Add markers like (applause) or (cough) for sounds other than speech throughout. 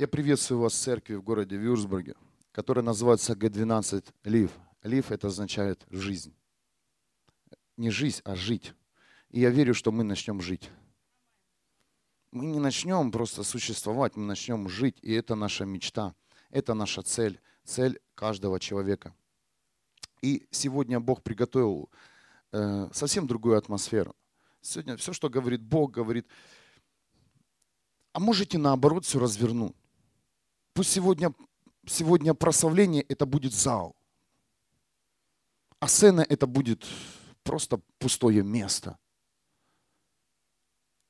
Я приветствую вас в церкви в городе Вюрсбурге, которая называется Г12 Лив. Лив это означает жизнь. Не жизнь, а жить. И я верю, что мы начнем жить. Мы не начнем просто существовать, мы начнем жить. И это наша мечта, это наша цель, цель каждого человека. И сегодня Бог приготовил э, совсем другую атмосферу. Сегодня все, что говорит Бог, говорит, а можете наоборот все развернуть. Пусть сегодня, сегодня прославление это будет зал, а сцена это будет просто пустое место.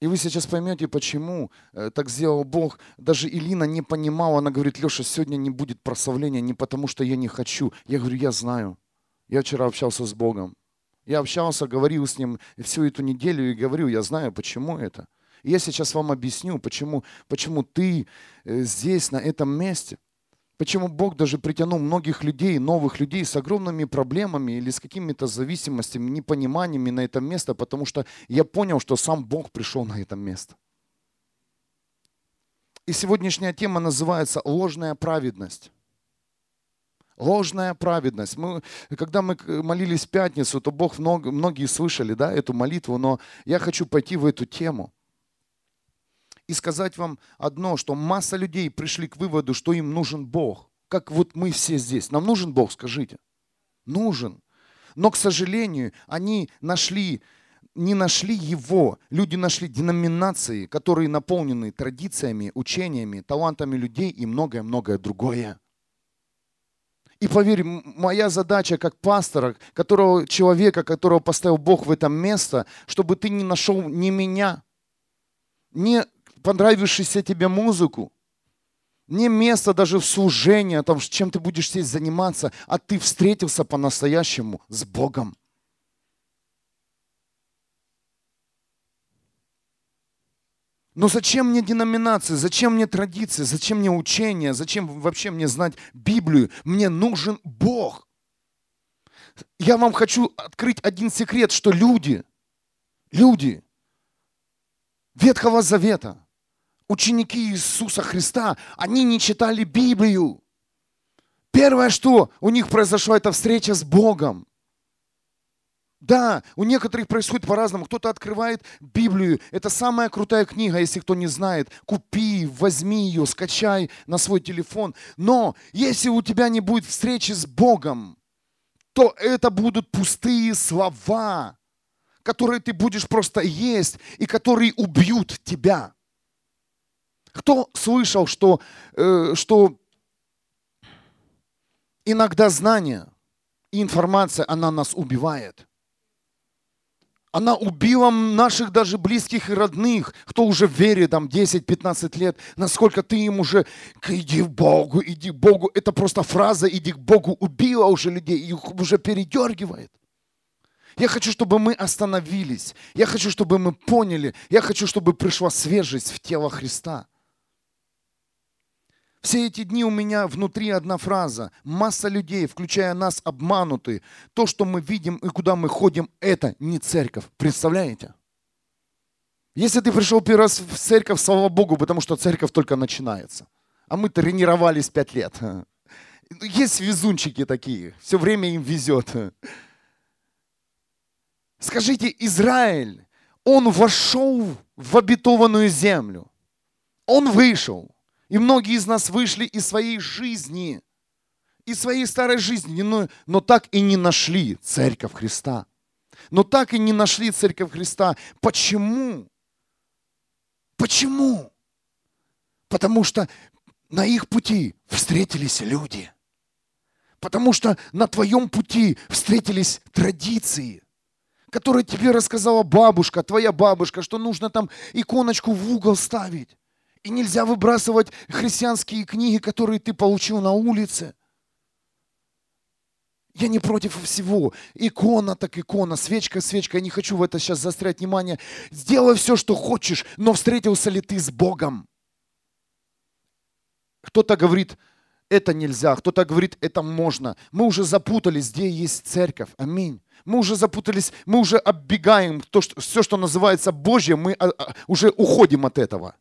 И вы сейчас поймете, почему э, так сделал Бог. Даже Илина не понимала, она говорит, Леша, сегодня не будет прославления не потому, что я не хочу. Я говорю, я знаю. Я вчера общался с Богом. Я общался, говорил с Ним всю эту неделю и говорю, я знаю, почему это. Я сейчас вам объясню, почему, почему ты э, здесь, на этом месте. Почему Бог даже притянул многих людей, новых людей с огромными проблемами или с какими-то зависимостями, непониманиями на это место, потому что я понял, что сам Бог пришел на это место. И сегодняшняя тема называется «Ложная праведность». Ложная праведность. Мы, когда мы молились в пятницу, то Бог много, многие слышали да, эту молитву, но я хочу пойти в эту тему и сказать вам одно, что масса людей пришли к выводу, что им нужен Бог. Как вот мы все здесь. Нам нужен Бог, скажите. Нужен. Но, к сожалению, они нашли, не нашли Его. Люди нашли деноминации, которые наполнены традициями, учениями, талантами людей и многое-многое другое. И поверь, моя задача как пастора, которого, человека, которого поставил Бог в это место, чтобы ты не нашел не меня, не понравившуюся тебе музыку, не место даже в служении, о том, чем ты будешь здесь заниматься, а ты встретился по-настоящему с Богом. Но зачем мне деноминации, зачем мне традиции, зачем мне учения, зачем вообще мне знать Библию? Мне нужен Бог. Я вам хочу открыть один секрет, что люди, люди Ветхого Завета, ученики Иисуса Христа, они не читали Библию. Первое, что у них произошло, это встреча с Богом. Да, у некоторых происходит по-разному. Кто-то открывает Библию. Это самая крутая книга, если кто не знает. Купи, возьми ее, скачай на свой телефон. Но если у тебя не будет встречи с Богом, то это будут пустые слова, которые ты будешь просто есть и которые убьют тебя. Кто слышал, что, э, что иногда знание и информация, она нас убивает? Она убила наших даже близких и родных, кто уже в вере там 10-15 лет, насколько ты им уже иди в Богу, иди к Богу. Это просто фраза иди к Богу убила уже людей, их уже передергивает. Я хочу, чтобы мы остановились. Я хочу, чтобы мы поняли. Я хочу, чтобы пришла свежесть в тело Христа. Все эти дни у меня внутри одна фраза. Масса людей, включая нас, обмануты. То, что мы видим и куда мы ходим, это не церковь. Представляете? Если ты пришел первый раз в церковь, слава Богу, потому что церковь только начинается. А мы тренировались пять лет. (laughs) Есть везунчики такие, все время им везет. Скажите, Израиль, он вошел в обетованную землю. Он вышел. И многие из нас вышли из своей жизни, из своей старой жизни, но, но так и не нашли церковь Христа. Но так и не нашли церковь Христа. Почему? Почему? Потому что на их пути встретились люди. Потому что на твоем пути встретились традиции, которые тебе рассказала бабушка, твоя бабушка, что нужно там иконочку в угол ставить. И нельзя выбрасывать христианские книги, которые ты получил на улице. Я не против всего. Икона так икона, свечка свечка. Я не хочу в это сейчас застрять внимание. Сделай все, что хочешь, но встретился ли ты с Богом? Кто-то говорит, это нельзя, кто-то говорит, это можно. Мы уже запутались, где есть церковь. Аминь. Мы уже запутались, мы уже оббегаем то, что, все, что называется Божье, мы а, а, уже уходим от этого.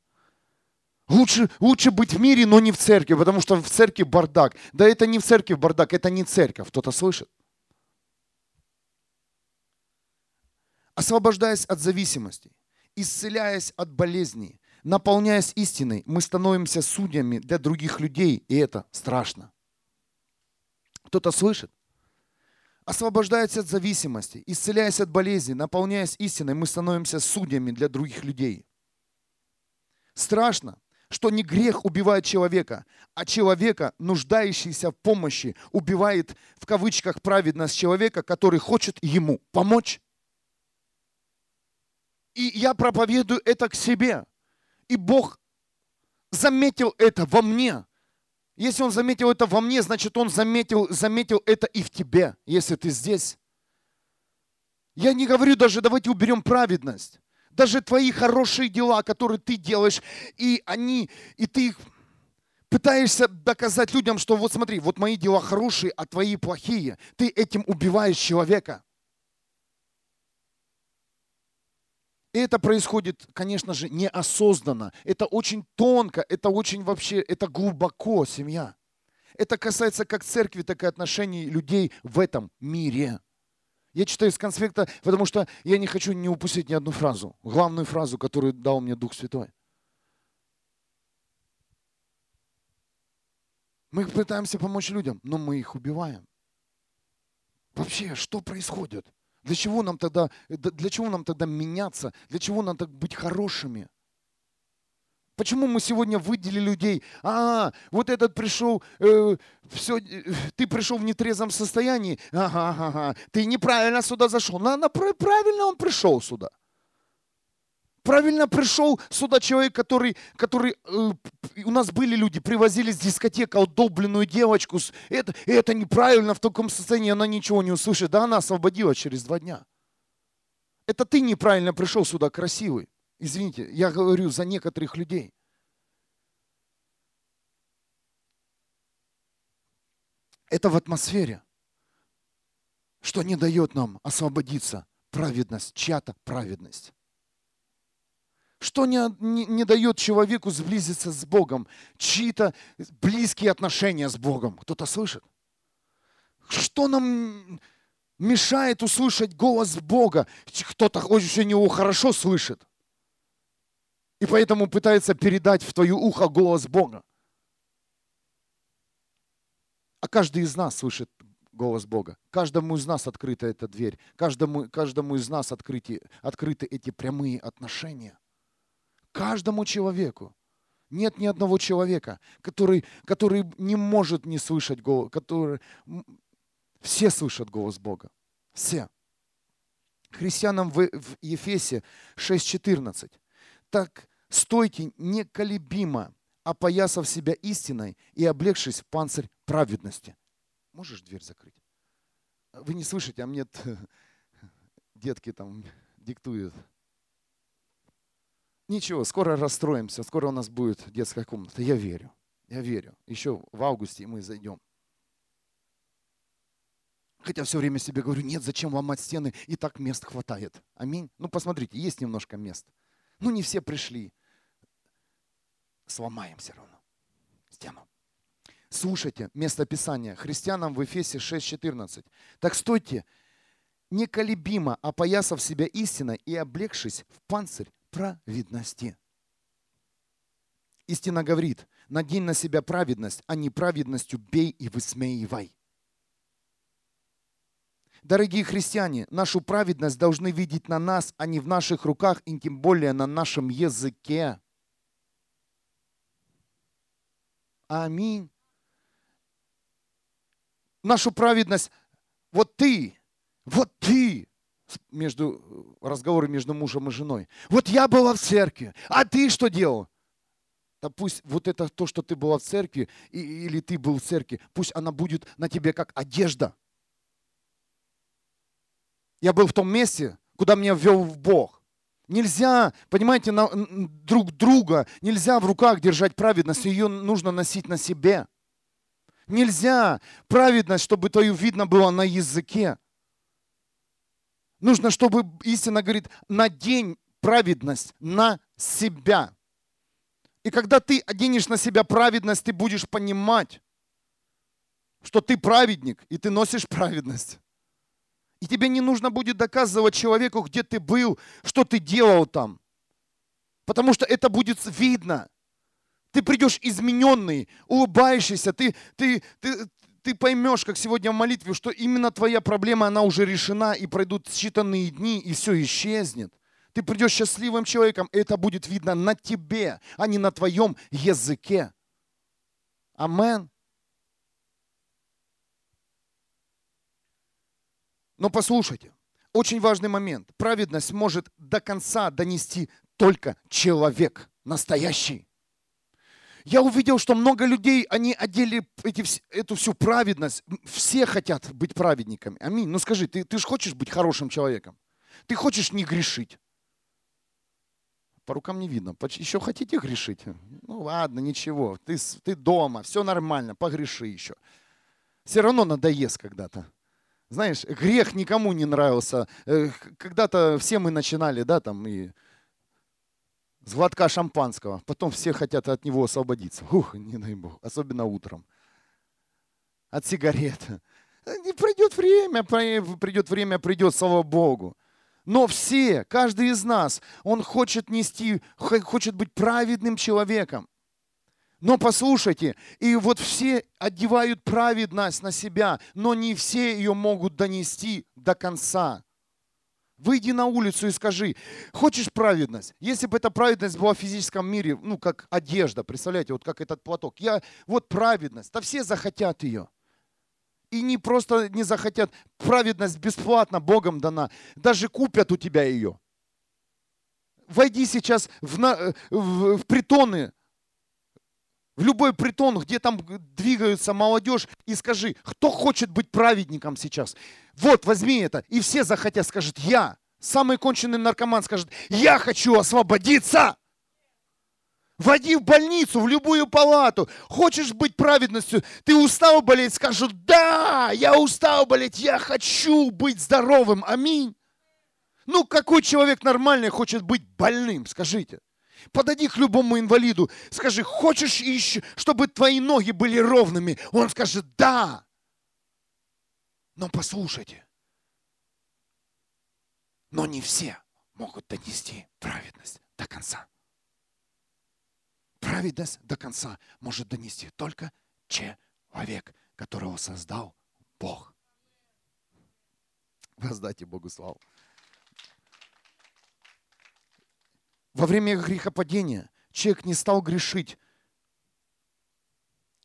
Лучше, лучше быть в мире, но не в церкви, потому что в церкви бардак. Да это не в церкви бардак, это не церковь. Кто-то слышит? Освобождаясь от зависимостей, исцеляясь от болезней, наполняясь истиной, мы становимся судьями для других людей, и это страшно. Кто-то слышит? Освобождаясь от зависимости, исцеляясь от болезней, наполняясь истиной, мы становимся судьями для других людей. Страшно, что не грех убивает человека, а человека, нуждающийся в помощи, убивает в кавычках праведность человека, который хочет ему помочь. И я проповедую это к себе. И Бог заметил это во мне. Если Он заметил это во мне, значит Он заметил, заметил это и в тебе, если ты здесь. Я не говорю даже, давайте уберем праведность даже твои хорошие дела, которые ты делаешь, и они, и ты их пытаешься доказать людям, что вот смотри, вот мои дела хорошие, а твои плохие. Ты этим убиваешь человека. И это происходит, конечно же, неосознанно. Это очень тонко, это очень вообще, это глубоко семья. Это касается как церкви, так и отношений людей в этом мире. Я читаю из конспекта, потому что я не хочу не упустить ни одну фразу. Главную фразу, которую дал мне Дух Святой. Мы пытаемся помочь людям, но мы их убиваем. Вообще, что происходит? Для чего нам тогда, для чего нам тогда меняться? Для чего нам так быть хорошими? Почему мы сегодня выделили людей? А, вот этот пришел, э, все, э, ты пришел в нетрезвом состоянии. Ага, ага, ага. Ты неправильно сюда зашел. На, на, правильно он пришел сюда. Правильно пришел сюда человек, который, который э, у нас были люди, привозили с дискотеки удобленную девочку. Это, это неправильно в таком состоянии, она ничего не услышит. Да она освободилась через два дня. Это ты неправильно пришел сюда красивый. Извините, я говорю за некоторых людей. Это в атмосфере, что не дает нам освободиться. Праведность, чья-то праведность. Что не, не, не дает человеку сблизиться с Богом? Чьи-то близкие отношения с Богом. Кто-то слышит? Что нам мешает услышать голос Бога? Кто-то очень его хорошо слышит. И поэтому пытается передать в твое ухо голос Бога. А каждый из нас слышит голос Бога. Каждому из нас открыта эта дверь. Каждому, каждому из нас открыты, открыты эти прямые отношения. Каждому человеку. Нет ни одного человека, который, который не может не слышать голос. Который... Все слышат голос Бога. Все. Христианам в, в Ефесе 6.14. Так стойте неколебимо, опоясав себя истиной и облегшись в панцирь праведности. Можешь дверь закрыть? Вы не слышите, а мне детки там диктуют. Ничего, скоро расстроимся, скоро у нас будет детская комната. Я верю, я верю. Еще в августе мы зайдем. Хотя все время себе говорю, нет, зачем ломать стены, и так мест хватает. Аминь. Ну, посмотрите, есть немножко мест. Ну, не все пришли сломаем все равно стену. Слушайте место Писания. Христианам в Эфесе 6.14. Так стойте неколебимо, опоясав себя истиной и облегшись в панцирь праведности. Истина говорит, надень на себя праведность, а не праведностью бей и высмеивай. Дорогие христиане, нашу праведность должны видеть на нас, а не в наших руках, и тем более на нашем языке. Аминь. Нашу праведность, вот ты, вот ты, между разговоры между мужем и женой. Вот я была в церкви, а ты что делал? Да пусть вот это то, что ты была в церкви, или ты был в церкви, пусть она будет на тебе как одежда. Я был в том месте, куда меня ввел Бог. Нельзя, понимаете, на, друг друга, нельзя в руках держать праведность, ее нужно носить на себе. Нельзя праведность, чтобы твою видно было на языке. Нужно, чтобы истина говорит, надень праведность на себя. И когда ты оденешь на себя праведность, ты будешь понимать, что ты праведник, и ты носишь праведность. И тебе не нужно будет доказывать человеку, где ты был, что ты делал там. Потому что это будет видно. Ты придешь измененный, улыбающийся, ты, ты, ты, ты поймешь, как сегодня в молитве, что именно твоя проблема, она уже решена, и пройдут считанные дни, и все исчезнет. Ты придешь счастливым человеком, и это будет видно на тебе, а не на твоем языке. Амен. Но послушайте, очень важный момент. Праведность может до конца донести только человек настоящий. Я увидел, что много людей, они одели эти, эту всю праведность. Все хотят быть праведниками. Аминь. Ну скажи, ты, ты же хочешь быть хорошим человеком? Ты хочешь не грешить? По рукам не видно. Еще хотите грешить? Ну ладно, ничего. Ты, ты дома, все нормально, погреши еще. Все равно надоест когда-то. Знаешь, грех никому не нравился. Э, когда-то все мы начинали, да, там и с глотка шампанского. Потом все хотят от него освободиться. Ух, не дай бог. Особенно утром. От сигарет. Не придет время, придет время, придет, слава Богу. Но все, каждый из нас, он хочет нести, хочет быть праведным человеком. Но послушайте, и вот все одевают праведность на себя, но не все ее могут донести до конца. Выйди на улицу и скажи, хочешь праведность? Если бы эта праведность была в физическом мире, ну, как одежда, представляете, вот как этот платок. Я, вот праведность, да все захотят ее. И не просто не захотят, праведность бесплатно Богом дана. Даже купят у тебя ее. Войди сейчас в, на, в, в притоны, в любой притон, где там двигаются молодежь, и скажи, кто хочет быть праведником сейчас? Вот, возьми это. И все захотят, скажет, я. Самый конченый наркоман скажет, я хочу освободиться. Води в больницу, в любую палату. Хочешь быть праведностью? Ты устал болеть? Скажут, да, я устал болеть, я хочу быть здоровым. Аминь. Ну, какой человек нормальный хочет быть больным? Скажите. Подойди к любому инвалиду, скажи, хочешь, еще, чтобы твои ноги были ровными? Он скажет, да. Но послушайте, но не все могут донести праведность до конца. Праведность до конца может донести только человек, которого создал Бог. Воздайте Богу славу. Во время грехопадения человек не стал грешить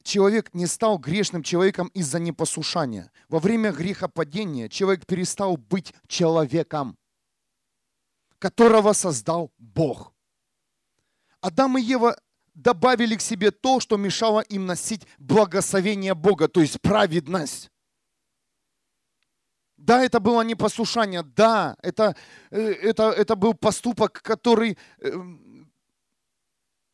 человек не стал грешным человеком из-за непослушания. Во время грехопадения человек перестал быть человеком, которого создал Бог. Адам и Ева добавили к себе то, что мешало им носить благословение Бога, то есть праведность. Да, это было непослушание, да, это, э, это, это был поступок, который э,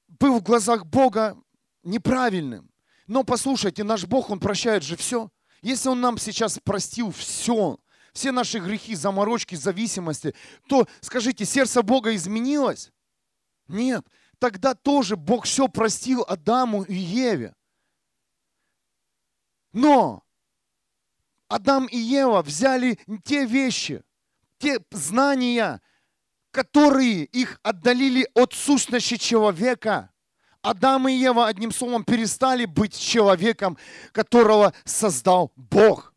был в глазах Бога неправильным. Но послушайте, наш Бог, Он прощает же все. Если Он нам сейчас простил все, все наши грехи, заморочки, зависимости, то скажите, сердце Бога изменилось? Нет. Тогда тоже Бог все простил Адаму и Еве. Но Адам и Ева взяли те вещи, те знания, которые их отдалили от сущности человека. Адам и Ева, одним словом, перестали быть человеком, которого создал Бог.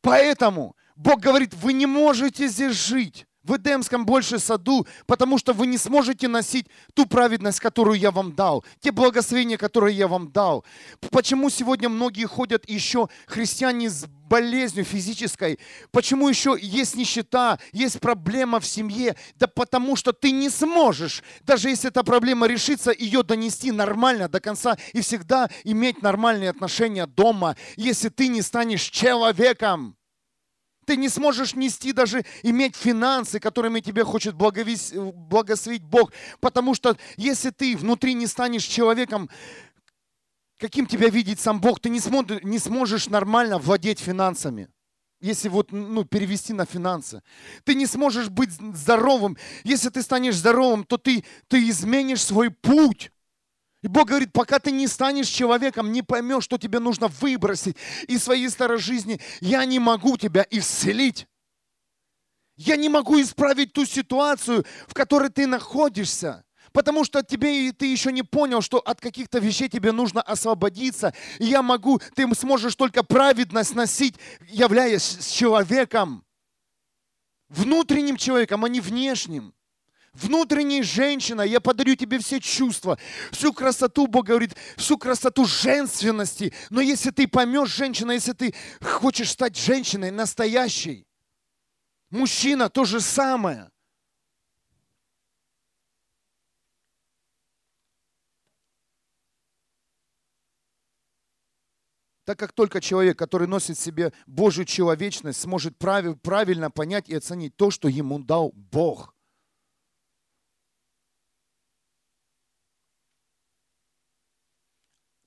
Поэтому Бог говорит, вы не можете здесь жить в Эдемском больше саду, потому что вы не сможете носить ту праведность, которую я вам дал, те благословения, которые я вам дал. Почему сегодня многие ходят еще христиане с болезнью физической? Почему еще есть нищета, есть проблема в семье? Да потому что ты не сможешь, даже если эта проблема решится, ее донести нормально до конца и всегда иметь нормальные отношения дома, если ты не станешь человеком. Ты не сможешь нести даже иметь финансы, которыми тебе хочет благословить Бог. Потому что если ты внутри не станешь человеком, каким тебя видит сам Бог, ты не, сможешь, не сможешь нормально владеть финансами. Если вот, ну, перевести на финансы. Ты не сможешь быть здоровым. Если ты станешь здоровым, то ты, ты изменишь свой путь И Бог говорит, пока ты не станешь человеком, не поймешь, что тебе нужно выбросить из своей старой жизни, я не могу тебя исцелить. Я не могу исправить ту ситуацию, в которой ты находишься. Потому что тебе ты еще не понял, что от каких-то вещей тебе нужно освободиться. И я могу, ты сможешь только праведность носить, являясь человеком. Внутренним человеком, а не внешним. Внутренней женщина, я подарю тебе все чувства, всю красоту, Бог говорит, всю красоту женственности. Но если ты поймешь женщина, если ты хочешь стать женщиной настоящей, мужчина то же самое. Так как только человек, который носит в себе Божью человечность, сможет правильно понять и оценить то, что ему дал Бог –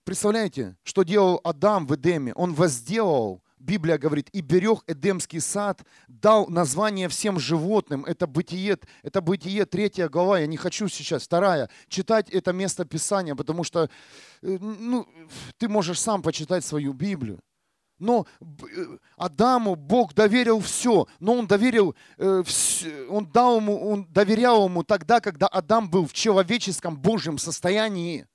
Представляете, что делал Адам в Эдеме? Он возделал, Библия говорит, и берег Эдемский сад, дал название всем животным. Это бытие, это бытие, третья глава. Я не хочу сейчас, вторая, читать это место Писания, потому что э, ну, ты можешь сам почитать свою Библию. Но э, Адаму Бог доверил все, но он доверил, э, он дал ему, он доверял ему тогда, когда Адам был в человеческом Божьем состоянии.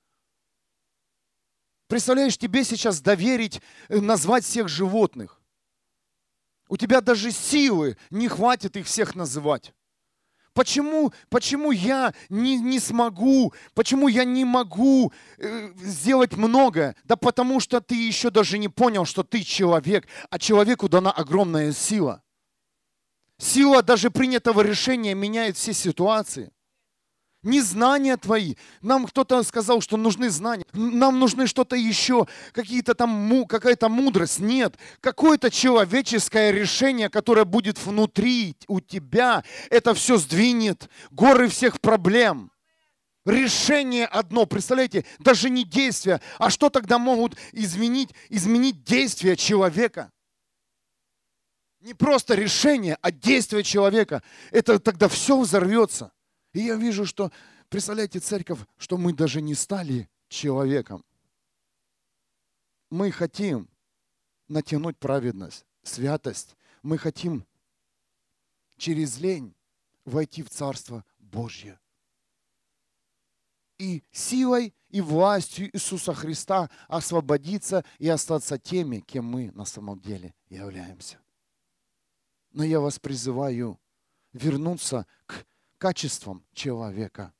Представляешь, тебе сейчас доверить, э, назвать всех животных. У тебя даже силы не хватит их всех называть. Почему, почему я не, не смогу, почему я не могу э, сделать много? Да потому что ты еще даже не понял, что ты человек, а человеку дана огромная сила. Сила даже принятого решения меняет все ситуации. Не знания твои. Нам кто-то сказал, что нужны знания. Нам нужны что-то еще, какие-то там, какая-то мудрость. Нет. Какое-то человеческое решение, которое будет внутри у тебя, это все сдвинет горы всех проблем. Решение одно, представляете, даже не действие. А что тогда могут изменить, изменить действия человека? Не просто решение, а действие человека. Это тогда все взорвется. И я вижу, что, представляете, церковь, что мы даже не стали человеком. Мы хотим натянуть праведность, святость. Мы хотим через лень войти в Царство Божье. И силой и властью Иисуса Христа освободиться и остаться теми, кем мы на самом деле являемся. Но я вас призываю вернуться к качеством человека.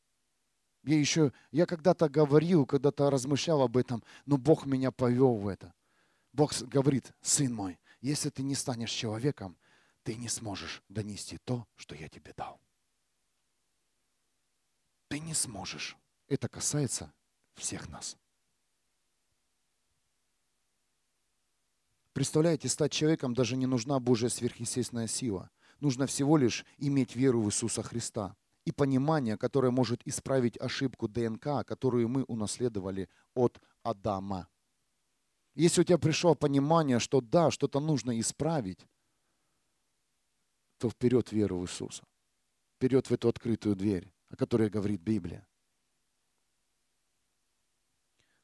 Я еще, я когда-то говорил, когда-то размышлял об этом, но Бог меня повел в это. Бог говорит, сын мой, если ты не станешь человеком, ты не сможешь донести то, что я тебе дал. Ты не сможешь. Это касается всех нас. Представляете, стать человеком даже не нужна Божья сверхъестественная сила. Нужно всего лишь иметь веру в Иисуса Христа и понимание, которое может исправить ошибку ДНК, которую мы унаследовали от Адама. Если у тебя пришло понимание, что да, что-то нужно исправить, то вперед веру в Иисуса. Вперед в эту открытую дверь, о которой говорит Библия.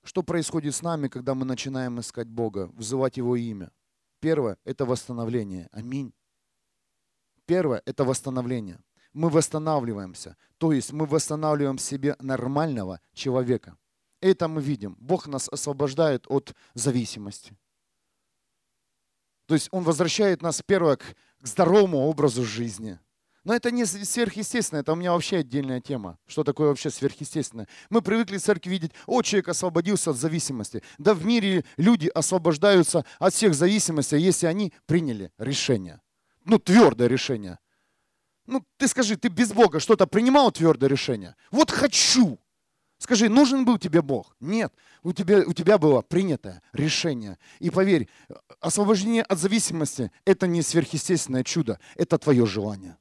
Что происходит с нами, когда мы начинаем искать Бога, вызывать Его имя? Первое – это восстановление. Аминь. Первое – это восстановление. Мы восстанавливаемся. То есть мы восстанавливаем себе нормального человека. Это мы видим. Бог нас освобождает от зависимости. То есть Он возвращает нас, первое, к, здоровому образу жизни. Но это не сверхъестественно, это у меня вообще отдельная тема. Что такое вообще сверхъестественное? Мы привыкли в церкви видеть, о, человек освободился от зависимости. Да в мире люди освобождаются от всех зависимостей, если они приняли решение ну, твердое решение. Ну, ты скажи, ты без Бога что-то принимал твердое решение? Вот хочу. Скажи, нужен был тебе Бог? Нет. У тебя, у тебя было принятое решение. И поверь, освобождение от зависимости – это не сверхъестественное чудо, это твое желание.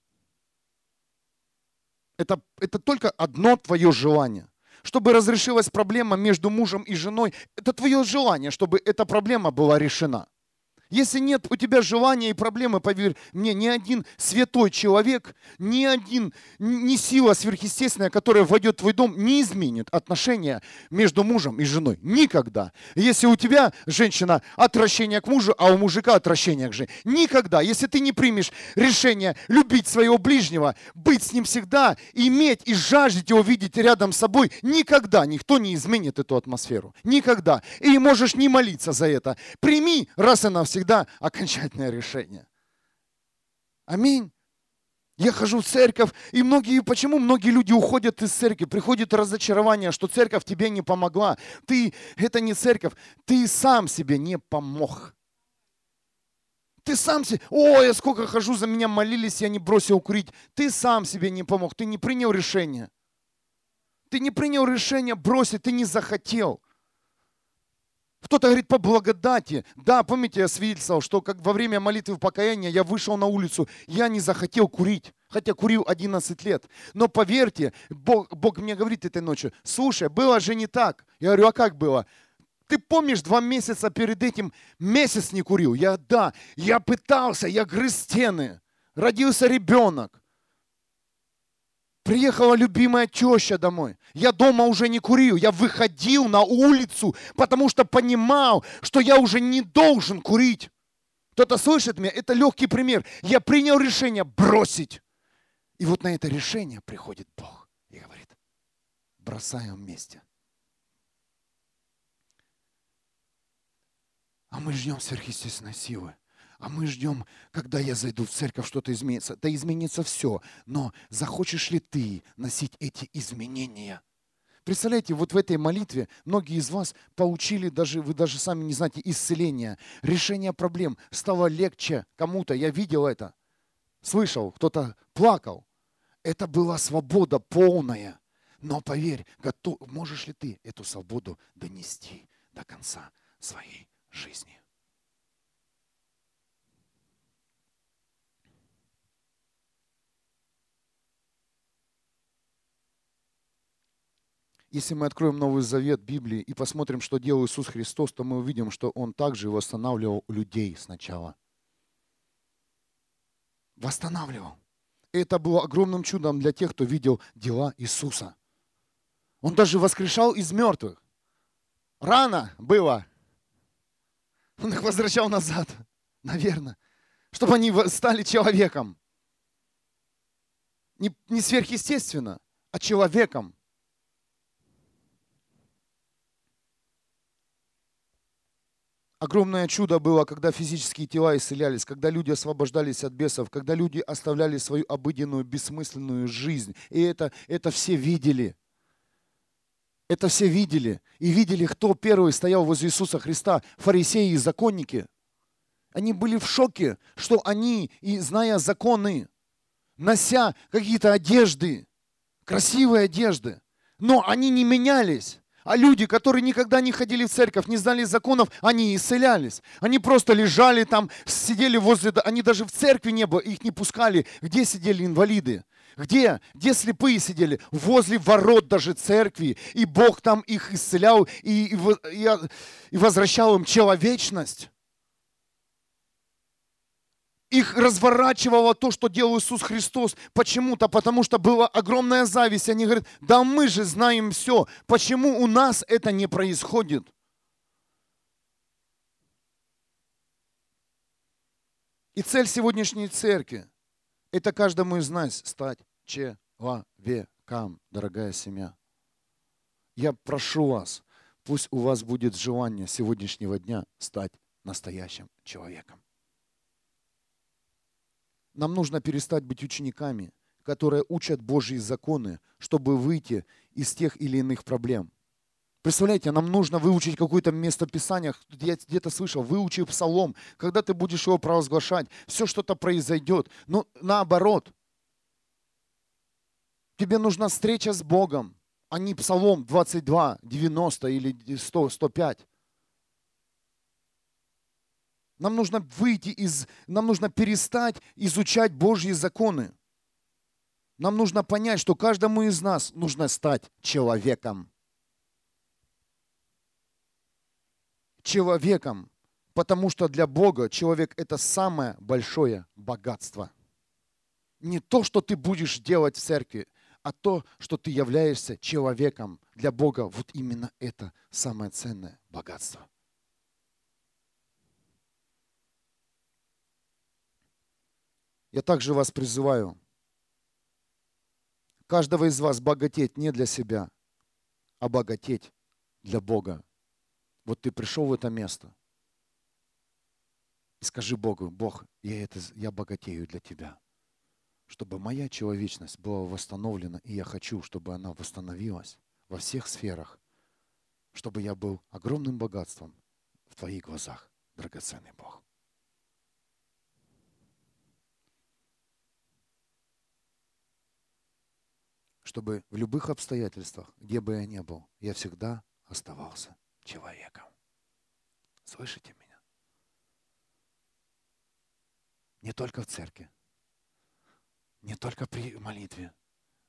Это, это только одно твое желание. Чтобы разрешилась проблема между мужем и женой, это твое желание, чтобы эта проблема была решена. Если нет у тебя желания и проблемы, поверь мне, ни один святой человек, ни один, ни сила сверхъестественная, которая войдет в твой дом, не изменит отношения между мужем и женой. Никогда. Если у тебя, женщина, отвращение к мужу, а у мужика отвращение к жене. Никогда. Если ты не примешь решение любить своего ближнего, быть с ним всегда, иметь и жаждать его видеть рядом с собой, никогда никто не изменит эту атмосферу. Никогда. И можешь не молиться за это. Прими раз и навсегда окончательное решение. Аминь. Я хожу в церковь, и многие, почему многие люди уходят из церкви? Приходит разочарование, что церковь тебе не помогла. Ты, это не церковь, ты сам себе не помог. Ты сам себе, о, я сколько хожу, за меня молились, я не бросил курить. Ты сам себе не помог, ты не принял решение. Ты не принял решение бросить, ты не захотел. Кто-то говорит по благодати. Да, помните, я свидетельствовал, что как во время молитвы покаяния я вышел на улицу, я не захотел курить, хотя курил 11 лет. Но поверьте, Бог, Бог мне говорит этой ночью, слушай, было же не так. Я говорю, а как было? Ты помнишь, два месяца перед этим месяц не курил? Я, да, я пытался, я грыз стены. Родился ребенок. Приехала любимая теща домой. Я дома уже не курил. Я выходил на улицу, потому что понимал, что я уже не должен курить. Кто-то слышит меня? Это легкий пример. Я принял решение бросить. И вот на это решение приходит Бог и говорит, бросаем вместе. А мы ждем сверхъестественной силы. А мы ждем, когда я зайду в церковь, что-то изменится. Да изменится все. Но захочешь ли ты носить эти изменения? Представляете, вот в этой молитве многие из вас получили, даже вы даже сами не знаете, исцеление, решение проблем. Стало легче кому-то. Я видел это. Слышал, кто-то плакал. Это была свобода полная. Но поверь, готов, можешь ли ты эту свободу донести до конца своей жизни? Если мы откроем Новый Завет Библии и посмотрим, что делал Иисус Христос, то мы увидим, что Он также восстанавливал людей сначала. Восстанавливал. Это было огромным чудом для тех, кто видел дела Иисуса. Он даже воскрешал из мертвых. Рано было. Он их возвращал назад, наверное, чтобы они стали человеком. Не, не сверхъестественно, а человеком. Огромное чудо было, когда физические тела исцелялись, когда люди освобождались от бесов, когда люди оставляли свою обыденную, бессмысленную жизнь. И это, это все видели. Это все видели. И видели, кто первый стоял возле Иисуса Христа, фарисеи и законники. Они были в шоке, что они, и зная законы, нося какие-то одежды, красивые одежды, но они не менялись. А люди, которые никогда не ходили в церковь, не знали законов, они исцелялись. Они просто лежали там, сидели возле... Они даже в церкви не было, их не пускали. Где сидели инвалиды? Где? Где слепые сидели? Возле ворот даже церкви. И Бог там их исцелял и, и, и возвращал им человечность их разворачивало то, что делал Иисус Христос. Почему-то, потому что была огромная зависть. Они говорят, да мы же знаем все. Почему у нас это не происходит? И цель сегодняшней церкви – это каждому из нас стать человеком, дорогая семья. Я прошу вас, пусть у вас будет желание сегодняшнего дня стать настоящим человеком. Нам нужно перестать быть учениками, которые учат Божьи законы, чтобы выйти из тех или иных проблем. Представляете, нам нужно выучить какое-то местописание, я где-то слышал, выучи псалом, когда ты будешь его провозглашать, все что-то произойдет. Но наоборот, тебе нужна встреча с Богом, а не псалом 22, 90 или 100, 105. Нам нужно выйти из, нам нужно перестать изучать Божьи законы. Нам нужно понять, что каждому из нас нужно стать человеком. Человеком. Потому что для Бога человек – это самое большое богатство. Не то, что ты будешь делать в церкви, а то, что ты являешься человеком для Бога. Вот именно это самое ценное богатство. Я также вас призываю, каждого из вас богатеть не для себя, а богатеть для Бога. Вот ты пришел в это место – и скажи Богу, Бог, я, это, я богатею для Тебя, чтобы моя человечность была восстановлена, и я хочу, чтобы она восстановилась во всех сферах, чтобы я был огромным богатством в Твоих глазах, драгоценный Бог. Чтобы в любых обстоятельствах, где бы я ни был, я всегда оставался человеком. Слышите меня? Не только в церкви, не только при молитве,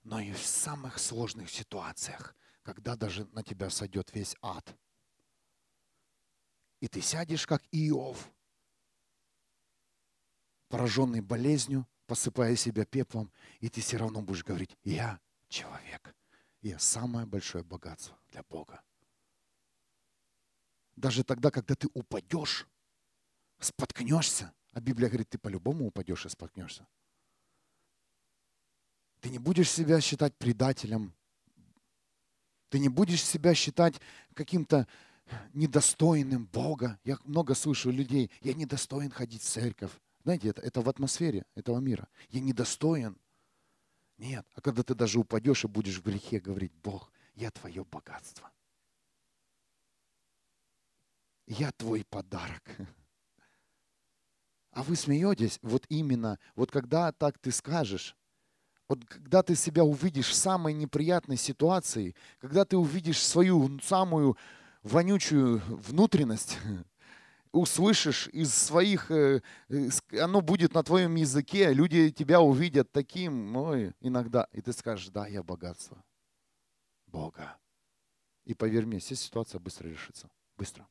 но и в самых сложных ситуациях, когда даже на тебя сойдет весь ад. И ты сядешь, как Иов, пораженный болезнью, посыпая себя пеплом, и ты все равно будешь говорить, я человек, и самое большое богатство для Бога. Даже тогда, когда ты упадешь, споткнешься, а Библия говорит, ты по-любому упадешь и споткнешься. Ты не будешь себя считать предателем. Ты не будешь себя считать каким-то недостойным Бога. Я много слышу людей, я недостоин ходить в церковь. Знаете, это, это в атмосфере этого мира. Я недостоин. Нет. А когда ты даже упадешь и будешь в грехе говорить, Бог, я твое богатство. Я твой подарок. А вы смеетесь, вот именно, вот когда так ты скажешь, вот когда ты себя увидишь в самой неприятной ситуации, когда ты увидишь свою самую вонючую внутренность, (laughs) услышишь из своих, э, оно будет на твоем языке, люди тебя увидят таким, ой, иногда, и ты скажешь, да, я богатство Бога. И поверь мне, вся ситуация быстро решится. Быстро.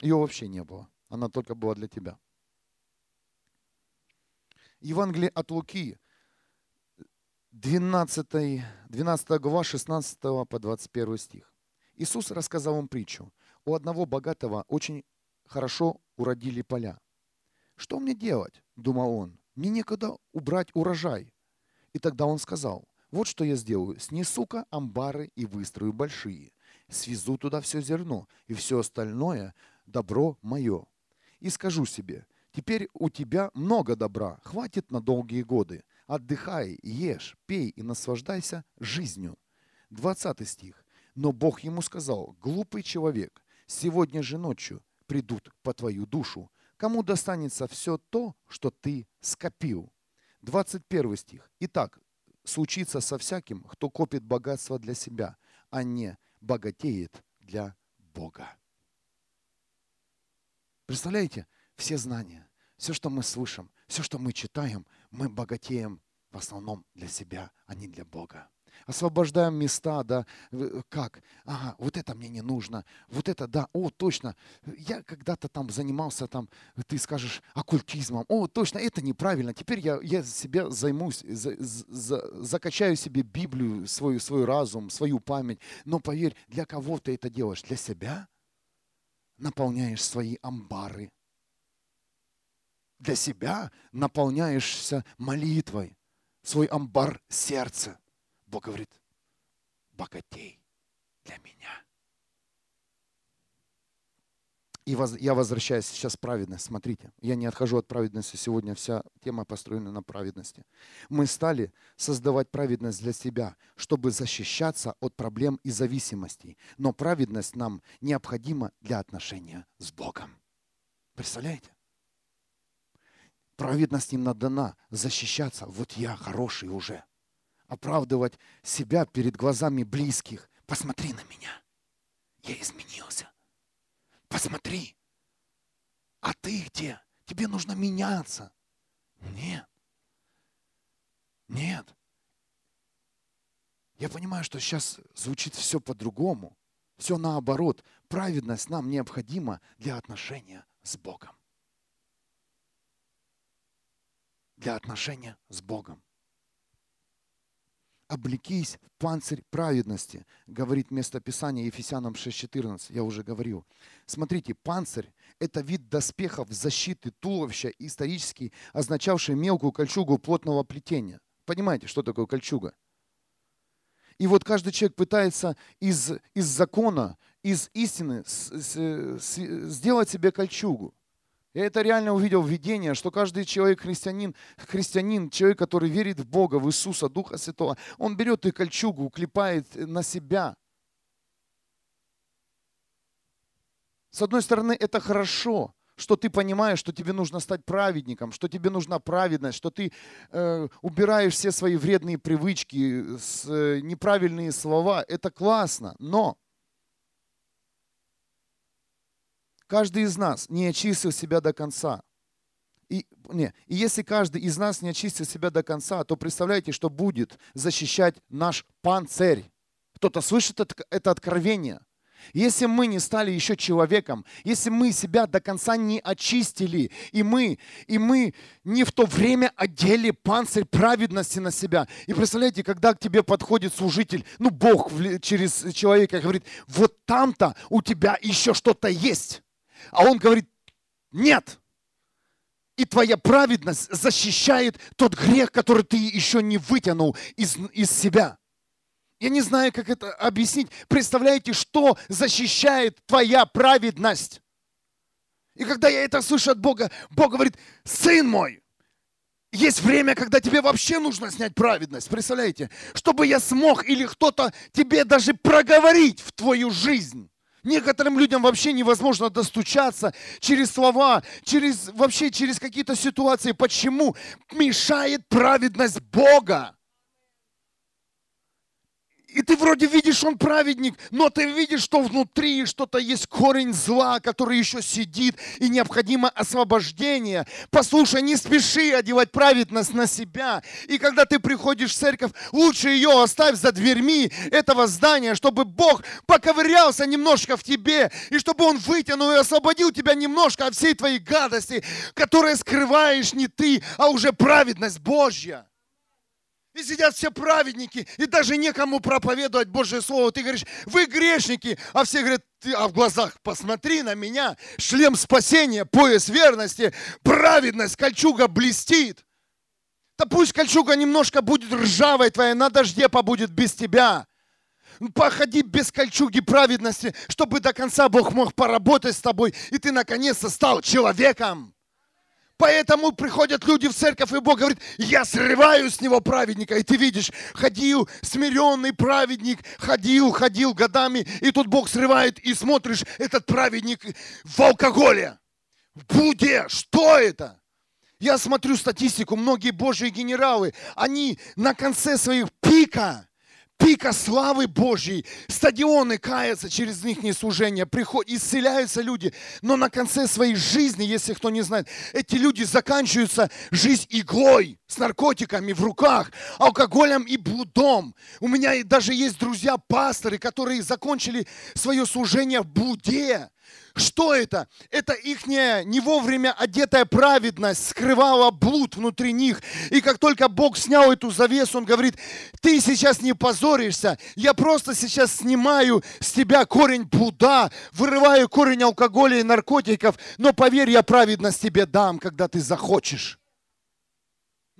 Ее вообще не было. Она только была для тебя. Евангелие от Луки, 12, 12 глава, 16 по 21 стих. Иисус рассказал им притчу. У одного богатого очень хорошо уродили поля. «Что мне делать?» – думал он. «Мне некогда убрать урожай». И тогда он сказал, «Вот что я сделаю. Снесу-ка амбары и выстрою большие. Свезу туда все зерно, и все остальное – добро мое. И скажу себе, Теперь у тебя много добра, хватит на долгие годы. Отдыхай, ешь, пей и наслаждайся жизнью. 20 стих. Но Бог ему сказал, глупый человек, сегодня же ночью придут по твою душу. Кому достанется все то, что ты скопил? 21 стих. Итак, случится со всяким, кто копит богатство для себя, а не богатеет для Бога. Представляете? все знания, все, что мы слышим, все, что мы читаем, мы богатеем в основном для себя, а не для Бога. Освобождаем места, да, как? Ага, вот это мне не нужно, вот это, да, о, точно, я когда-то там занимался, там, ты скажешь, оккультизмом, о, точно, это неправильно, теперь я, я себя займусь, за, за, закачаю себе Библию, свой, свой разум, свою память, но поверь, для кого ты это делаешь? Для себя? Наполняешь свои амбары, для себя наполняешься молитвой, свой амбар сердца. Бог говорит, богатей для меня. И я возвращаюсь сейчас праведность. Смотрите, я не отхожу от праведности. Сегодня вся тема построена на праведности. Мы стали создавать праведность для себя, чтобы защищаться от проблем и зависимостей. Но праведность нам необходима для отношения с Богом. Представляете? Праведность им надана защищаться. Вот я хороший уже. Оправдывать себя перед глазами близких. Посмотри на меня. Я изменился. Посмотри. А ты где? Тебе нужно меняться. Нет. Нет. Я понимаю, что сейчас звучит все по-другому. Все наоборот. Праведность нам необходима для отношения с Богом. Для отношения с Богом облекись в панцирь праведности, говорит местописание Ефесянам 6.14, я уже говорил. Смотрите, панцирь – это вид доспехов защиты туловища, исторически означавший мелкую кольчугу плотного плетения. Понимаете, что такое кольчуга? И вот каждый человек пытается из, из закона, из истины с, с, с, сделать себе кольчугу. Я это реально увидел в видении, что каждый человек христианин, христианин, человек, который верит в Бога, в Иисуса, Духа Святого, он берет и кольчугу, уклепает на себя. С одной стороны, это хорошо, что ты понимаешь, что тебе нужно стать праведником, что тебе нужна праведность, что ты э, убираешь все свои вредные привычки, с, э, неправильные слова. Это классно, но Каждый из нас не очистил себя до конца. И, не, и если каждый из нас не очистил себя до конца, то представляете, что будет защищать наш панцирь. Кто-то слышит это, это откровение? Если мы не стали еще человеком, если мы себя до конца не очистили, и мы, и мы не в то время одели панцирь праведности на себя. И представляете, когда к тебе подходит служитель, ну Бог через человека говорит, вот там-то у тебя еще что-то есть. А он говорит, нет. И твоя праведность защищает тот грех, который ты еще не вытянул из, из себя. Я не знаю, как это объяснить. Представляете, что защищает твоя праведность? И когда я это слышу от Бога, Бог говорит, сын мой, есть время, когда тебе вообще нужно снять праведность. Представляете? Чтобы я смог или кто-то тебе даже проговорить в твою жизнь. Некоторым людям вообще невозможно достучаться через слова, через, вообще через какие-то ситуации. Почему? Мешает праведность Бога. И ты вроде видишь, он праведник, но ты видишь, что внутри что-то есть корень зла, который еще сидит, и необходимо освобождение. Послушай, не спеши одевать праведность на себя. И когда ты приходишь в церковь, лучше ее оставь за дверьми этого здания, чтобы Бог поковырялся немножко в тебе, и чтобы Он вытянул и освободил тебя немножко от всей твоей гадости, которые скрываешь не ты, а уже праведность Божья. И сидят все праведники, и даже некому проповедовать Божье Слово. Ты говоришь, вы грешники, а все говорят, ты, а в глазах посмотри на меня, шлем спасения, пояс верности, праведность, кольчуга блестит. Да пусть кольчуга немножко будет ржавой твоя, на дожде побудет без тебя. Походи без кольчуги праведности, чтобы до конца Бог мог поработать с тобой, и ты наконец-то стал человеком. Поэтому приходят люди в церковь, и Бог говорит, я срываю с него праведника. И ты видишь, ходил смиренный праведник, ходил, ходил годами, и тут Бог срывает, и смотришь, этот праведник в алкоголе, в буде. Что это? Я смотрю статистику, многие божьи генералы, они на конце своих пика – пика славы Божьей. Стадионы каются через них служение, приходят, исцеляются люди. Но на конце своей жизни, если кто не знает, эти люди заканчиваются жизнь иглой с наркотиками в руках, алкоголем и блудом. У меня даже есть друзья-пасторы, которые закончили свое служение в блуде. Что это? Это их не вовремя одетая праведность скрывала блуд внутри них. И как только Бог снял эту завесу, Он говорит, ты сейчас не позоришься, я просто сейчас снимаю с тебя корень блуда, вырываю корень алкоголя и наркотиков, но поверь, я праведность тебе дам, когда ты захочешь.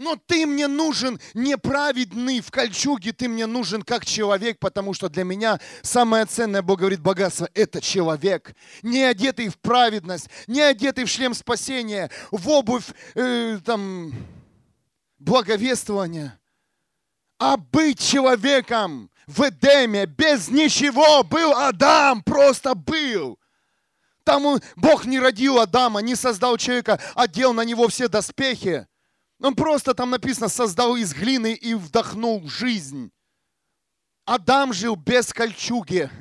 Но ты мне нужен неправедный в кольчуге, ты мне нужен как человек, потому что для меня самое ценное, Бог говорит, богатство – это человек. Не одетый в праведность, не одетый в шлем спасения, в обувь э, там, благовествования, а быть человеком в Эдеме без ничего был Адам, просто был. Там Бог не родил Адама, не создал человека, одел на него все доспехи. Он просто там написано, создал из глины и вдохнул жизнь. Адам жил без кольчуги. (laughs)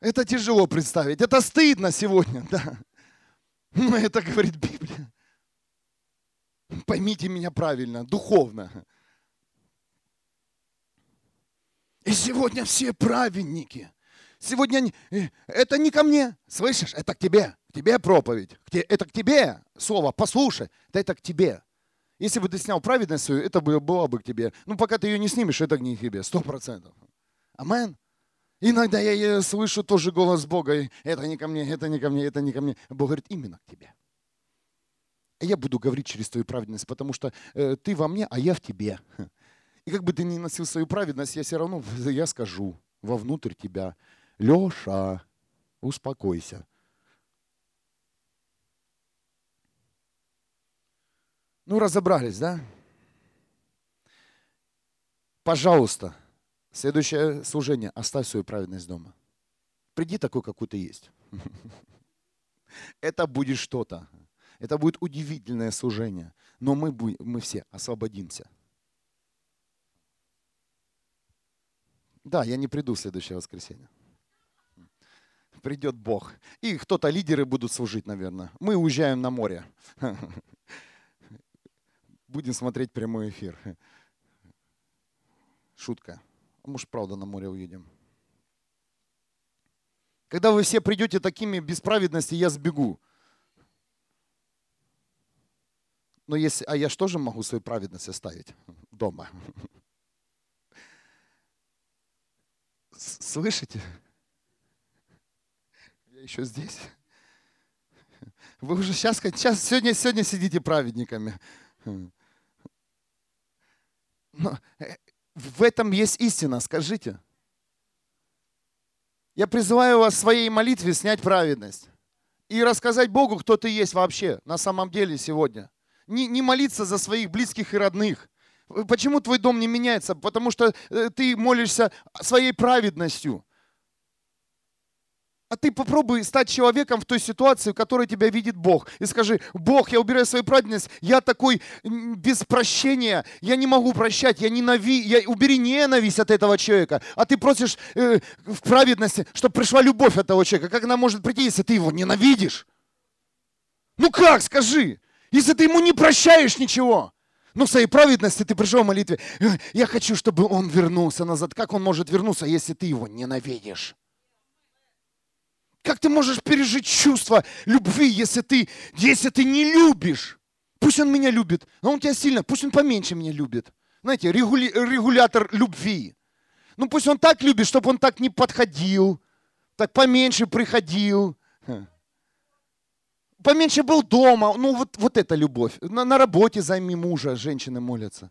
Это тяжело представить. Это стыдно сегодня, (laughs) да. Но это говорит Библия. Поймите меня правильно, духовно. И сегодня все праведники. Сегодня э, это не ко мне, слышишь? Это к тебе. Тебе проповедь. Это к тебе слово. Послушай. Да это к тебе. Если бы ты снял праведность свою, это было бы к тебе. Ну, пока ты ее не снимешь, это не к тебе. Сто процентов. Амен. Иногда я слышу тоже голос Бога. Это не ко мне, это не ко мне, это не ко мне. Бог говорит, именно к тебе. Я буду говорить через твою праведность, потому что э, ты во мне, а я в тебе. И как бы ты ни носил свою праведность, я все равно, я скажу вовнутрь тебя, Леша, успокойся. Ну, разобрались, да? Пожалуйста, следующее служение, оставь свою праведность дома. Приди такой, какой ты есть. (laughs) Это будет что-то. Это будет удивительное служение. Но мы, мы все освободимся. Да, я не приду в следующее воскресенье. Придет Бог. И кто-то лидеры будут служить, наверное. Мы уезжаем на море. (laughs) Будем смотреть прямой эфир. (laughs) Шутка. А может, правда, на море уедем. Когда вы все придете такими без праведности, я сбегу. Но если, а я же тоже могу свою праведность оставить (laughs) дома. Слышите? Я еще здесь. Вы уже сейчас, сейчас сегодня, сегодня сидите праведниками. Э, в этом есть истина, скажите. Я призываю вас в своей молитве снять праведность и рассказать Богу, кто ты есть вообще на самом деле сегодня. Не, не молиться за своих близких и родных, Почему твой дом не меняется? Потому что э, ты молишься своей праведностью. А ты попробуй стать человеком в той ситуации, в которой тебя видит Бог. И скажи, Бог, я убираю свою праведность, я такой без прощения, я не могу прощать, я ненави, я, убери ненависть от этого человека. А ты просишь э, в праведности, чтобы пришла любовь от этого человека. Как она может прийти, если ты его ненавидишь? Ну как, скажи, если ты ему не прощаешь ничего? Но в своей праведности ты пришел в молитве. Я хочу, чтобы он вернулся назад. Как он может вернуться, если ты его ненавидишь? Как ты можешь пережить чувство любви, если ты, если ты не любишь? Пусть он меня любит, но он тебя сильно, пусть он поменьше меня любит. Знаете, регули, регулятор любви. Ну пусть он так любит, чтобы он так не подходил, так поменьше приходил поменьше был дома. Ну, вот, вот это любовь. На, на работе займи мужа, женщины молятся.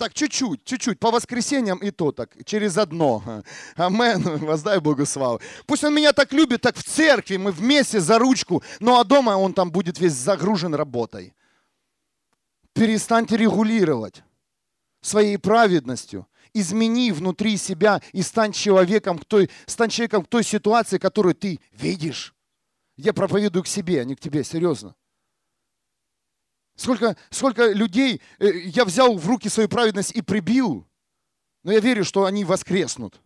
Так, чуть-чуть, чуть-чуть, по воскресеньям и то так, через одно. (laughs) Амен, воздай Богу славу. Пусть он меня так любит, так в церкви, мы вместе за ручку, ну а дома он там будет весь загружен работой. Перестаньте регулировать своей праведностью. Измени внутри себя и стань человеком, к той, стань человеком в той ситуации, которую ты видишь. Я проповедую к себе, а не к тебе, серьезно. Сколько, сколько людей э, я взял в руки свою праведность и прибил, но я верю, что они воскреснут.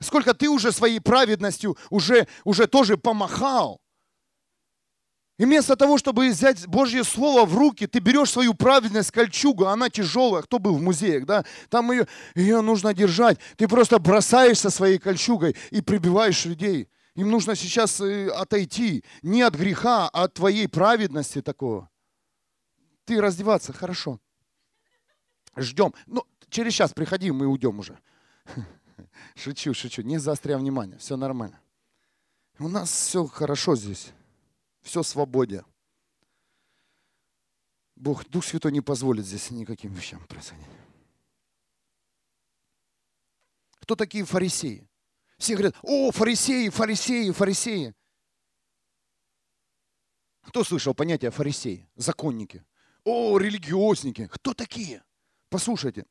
Сколько ты уже своей праведностью уже, уже тоже помахал. И вместо того, чтобы взять Божье Слово в руки, ты берешь свою праведность, кольчугу, она тяжелая, кто был в музеях, да, там ее, ее нужно держать. Ты просто бросаешься своей кольчугой и прибиваешь людей. Им нужно сейчас э, отойти не от греха, а от твоей праведности такого. Ты раздеваться, хорошо. Ждем. Ну, через час приходи, мы уйдем уже. (laughs) Шучу, шучу. Не заостряй внимание. Все нормально. У нас все хорошо здесь. Все свободе. Бог, Дух Святой не позволит здесь никаким вещам происходить. Кто такие фарисеи? Все говорят, о, фарисеи, фарисеи, фарисеи. Кто слышал понятие фарисеи, законники? О, религиозники. Кто такие? Послушайте,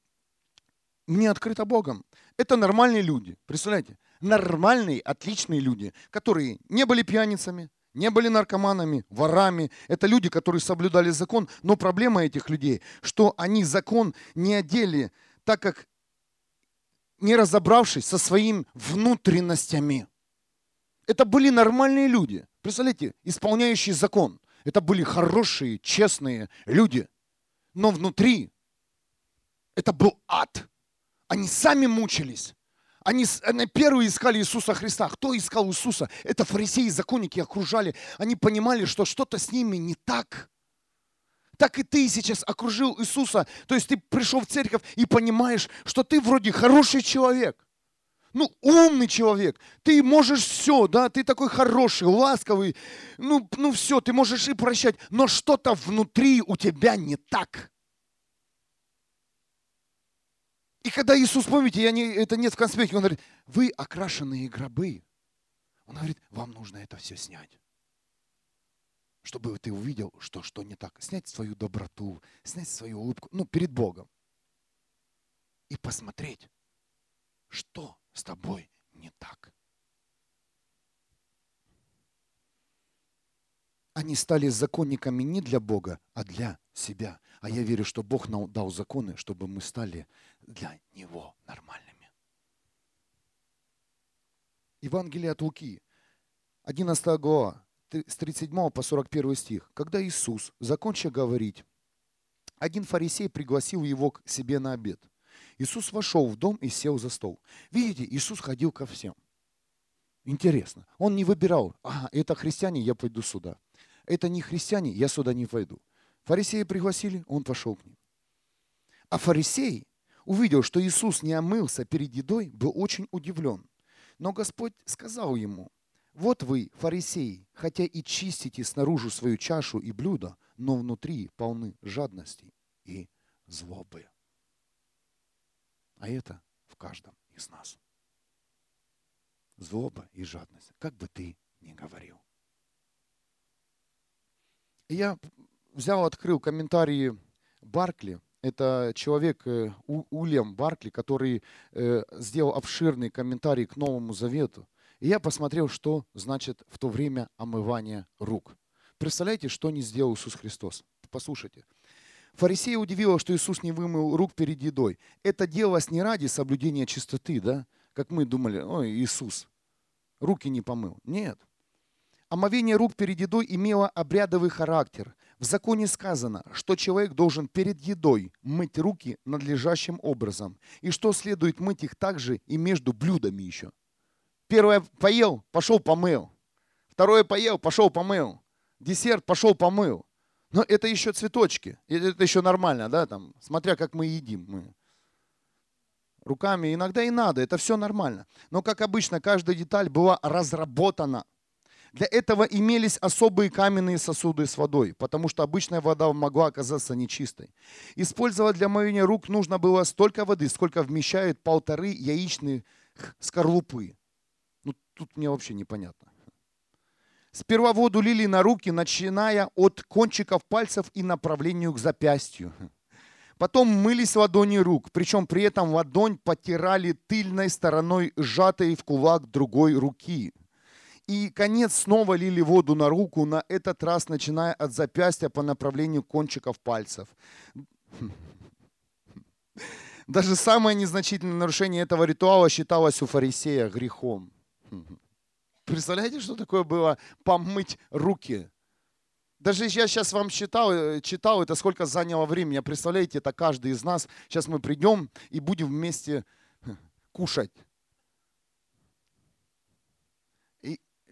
мне открыто Богом. Это нормальные люди, представляете? Нормальные, отличные люди, которые не были пьяницами, не были наркоманами, ворами. Это люди, которые соблюдали закон. Но проблема этих людей, что они закон не одели так, как не разобравшись со своими внутренностями. Это были нормальные люди. Представляете, исполняющие закон. Это были хорошие, честные люди. Но внутри это был ад. Они сами мучились. Они, они первые искали Иисуса Христа. Кто искал Иисуса? Это фарисеи, законники окружали. Они понимали, что что-то с ними не так. Так и ты сейчас окружил Иисуса. То есть ты пришел в церковь и понимаешь, что ты вроде хороший человек. Ну, умный человек. Ты можешь все, да, ты такой хороший, ласковый. Ну, ну все, ты можешь и прощать. Но что-то внутри у тебя не так. И когда Иисус, помните, я не, это нет в конспекте, он говорит, вы окрашенные гробы. Он говорит, вам нужно это все снять. Чтобы ты увидел, что, что не так. Снять свою доброту, снять свою улыбку, ну, перед Богом. И посмотреть, что с тобой не так. Они стали законниками не для Бога, а для себя. А я верю, что Бог нам дал законы, чтобы мы стали для Него нормальными. Евангелие от Луки, 11 глава, с 37 по 41 стих. Когда Иисус, закончил говорить, один фарисей пригласил его к себе на обед. Иисус вошел в дом и сел за стол. Видите, Иисус ходил ко всем. Интересно. Он не выбирал, ага, это христиане, я пойду сюда. Это не христиане, я сюда не пойду. Фарисеи пригласили, он пошел к ним. А фарисей увидел, что Иисус не омылся перед едой, был очень удивлен. Но Господь сказал ему, вот вы, фарисеи, хотя и чистите снаружи свою чашу и блюдо, но внутри полны жадности и злобы. А это в каждом из нас. Злоба и жадность, как бы ты ни говорил. Я взял, открыл комментарии Баркли. Это человек э, Ульям Баркли, который э, сделал обширный комментарий к Новому Завету. И я посмотрел, что значит в то время омывание рук. Представляете, что не сделал Иисус Христос? Послушайте. Фарисея удивило, что Иисус не вымыл рук перед едой. Это делалось не ради соблюдения чистоты, да? Как мы думали, ой, Иисус, руки не помыл. Нет. Омовение рук перед едой имело обрядовый характер. В законе сказано, что человек должен перед едой мыть руки надлежащим образом, и что следует мыть их также и между блюдами еще. Первое поел, пошел помыл. Второе поел, пошел помыл. Десерт пошел помыл. Но это еще цветочки. Это еще нормально, да, там, смотря как мы едим. Мы руками иногда и надо, это все нормально. Но, как обычно, каждая деталь была разработана для этого имелись особые каменные сосуды с водой, потому что обычная вода могла оказаться нечистой. Использовать для мывения рук нужно было столько воды, сколько вмещают полторы яичные скорлупы. Тут мне вообще непонятно. Сперва воду лили на руки, начиная от кончиков пальцев и направлению к запястью. Потом мылись ладони рук, причем при этом ладонь потирали тыльной стороной сжатой в кулак другой руки – и конец снова лили воду на руку, на этот раз начиная от запястья по направлению кончиков пальцев. Даже самое незначительное нарушение этого ритуала считалось у фарисея грехом. Представляете, что такое было помыть руки? Даже я сейчас вам читал, э, читал, это сколько заняло времени. Представляете, это каждый из нас. Сейчас мы придем и будем вместе кушать.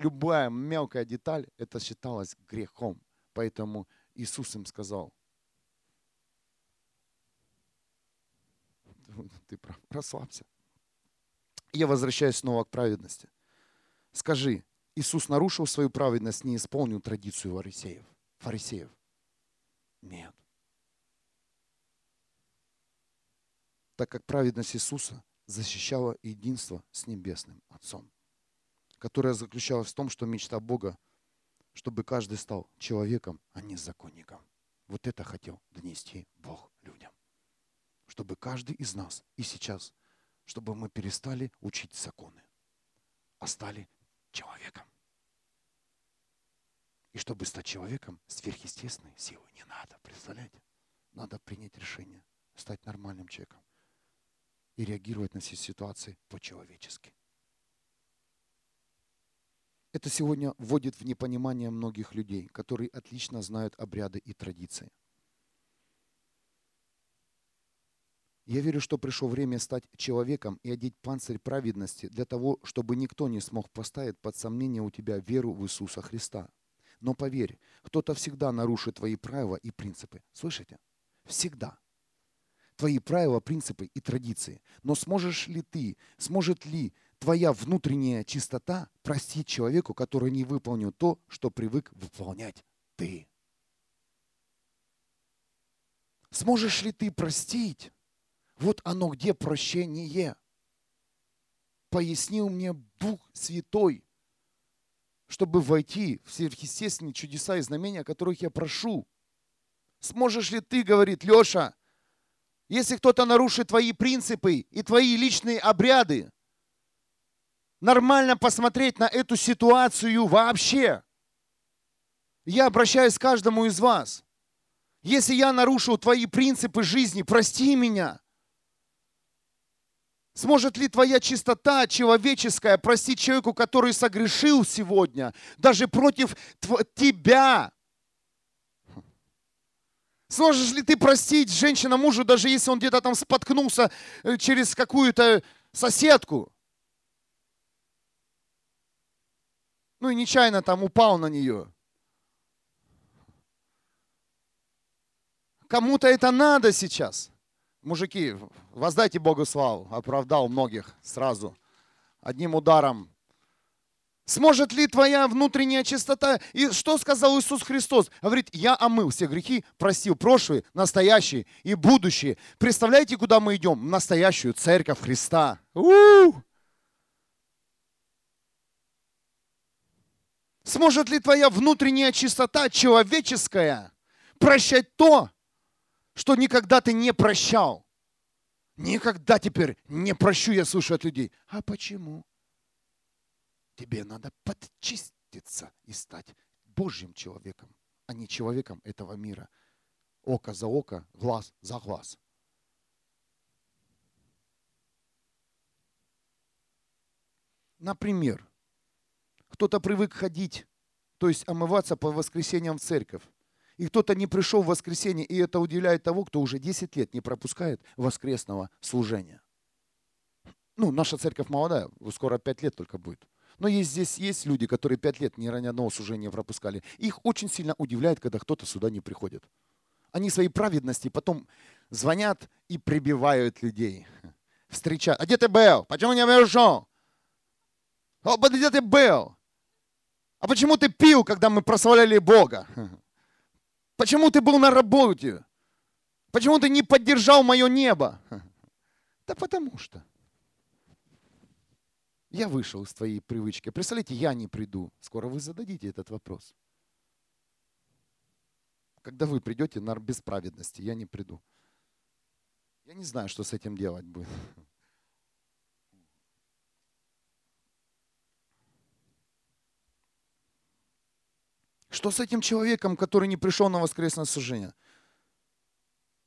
любая мелкая деталь, это считалось грехом. Поэтому Иисус им сказал, ты прав, расслабься. Я возвращаюсь снова к праведности. Скажи, Иисус нарушил свою праведность, не исполнил традицию фарисеев? фарисеев? Нет. Так как праведность Иисуса защищала единство с Небесным Отцом которая заключалась в том, что мечта Бога, чтобы каждый стал человеком, а не законником. Вот это хотел донести Бог людям. Чтобы каждый из нас и сейчас, чтобы мы перестали учить законы, а стали человеком. И чтобы стать человеком, сверхъестественной силы не надо, представляете? Надо принять решение, стать нормальным человеком и реагировать на все ситуации по-человечески. Это сегодня вводит в непонимание многих людей, которые отлично знают обряды и традиции. Я верю, что пришло время стать человеком и одеть панцирь праведности для того, чтобы никто не смог поставить под сомнение у тебя веру в Иисуса Христа. Но поверь, кто-то всегда нарушит твои правила и принципы. Слышите? Всегда. Твои правила, принципы и традиции. Но сможешь ли ты, сможет ли твоя внутренняя чистота простить человеку, который не выполнил то, что привык выполнять ты? Сможешь ли ты простить вот оно где прощение. Пояснил мне Дух Святой, чтобы войти в сверхъестественные чудеса и знамения, о которых я прошу. Сможешь ли ты, говорит Леша, если кто-то нарушит твои принципы и твои личные обряды, нормально посмотреть на эту ситуацию вообще. Я обращаюсь к каждому из вас. Если я нарушил твои принципы жизни, прости меня. Сможет ли твоя чистота человеческая простить человеку, который согрешил сегодня, даже против тебя? Сможешь ли ты простить женщина мужу, даже если он где-то там споткнулся э, через какую-то соседку? Ну и нечаянно там упал на нее. Кому-то это надо сейчас. Мужики, воздайте Богу славу, оправдал многих сразу, одним ударом. Сможет ли твоя внутренняя чистота? И что сказал Иисус Христос? Говорит, я омыл все грехи, простил прошлые, настоящие и будущие. Представляете, куда мы идем? В настоящую церковь Христа. У-у-у! Сможет ли твоя внутренняя чистота человеческая прощать то, что никогда ты не прощал. Никогда теперь не прощу, я слышу от людей. А почему? Тебе надо подчиститься и стать Божьим человеком, а не человеком этого мира. Око за око, глаз за глаз. Например, кто-то привык ходить, то есть омываться по воскресеньям в церковь и кто-то не пришел в воскресенье, и это удивляет того, кто уже 10 лет не пропускает воскресного служения. Ну, наша церковь молодая, скоро 5 лет только будет. Но есть, здесь есть люди, которые 5 лет ни ни одного служения пропускали. Их очень сильно удивляет, когда кто-то сюда не приходит. Они своей праведности потом звонят и прибивают людей. Встречают. А где ты был? Почему не пришел? О, где ты был? А почему ты пил, когда мы прославляли Бога? Почему ты был на работе? Почему ты не поддержал мое небо? (laughs) Да потому что. Я вышел из твоей привычки. Представляете, я не приду. Скоро вы зададите этот вопрос. Когда вы придете на бесправедности, я не приду. Я не знаю, что с этим делать будет. (laughs) Что с этим человеком, который не пришел на воскресное сожжение?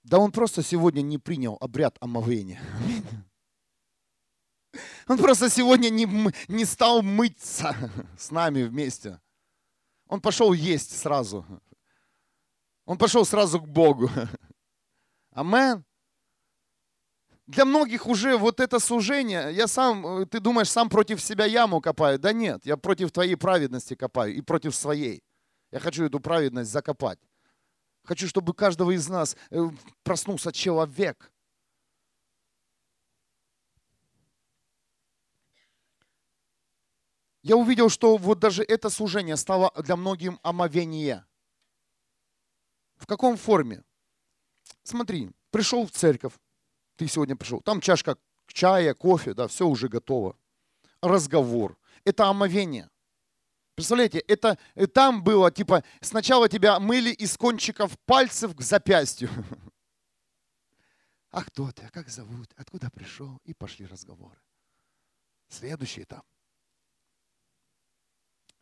Да он просто сегодня не принял обряд омовения. Он просто сегодня не, не стал мыться с нами вместе. Он пошел есть сразу. Он пошел сразу к Богу. Амен. Для многих уже вот это служение, я сам, ты думаешь, сам против себя яму копаю? Да нет, я против твоей праведности копаю и против своей. Я хочу эту праведность закопать. Хочу, чтобы каждого из нас э, проснулся человек. Я увидел, что вот даже это служение стало для многих омовение. В каком форме? Смотри, пришел в церковь, ты сегодня пришел, там чашка чая, кофе, да, все уже готово. Разговор. Это омовение. Представляете, это э, там было, типа, сначала тебя мыли из кончиков пальцев к запястью. А кто ты, а как зовут, откуда пришел? И пошли разговоры. Следующий этап.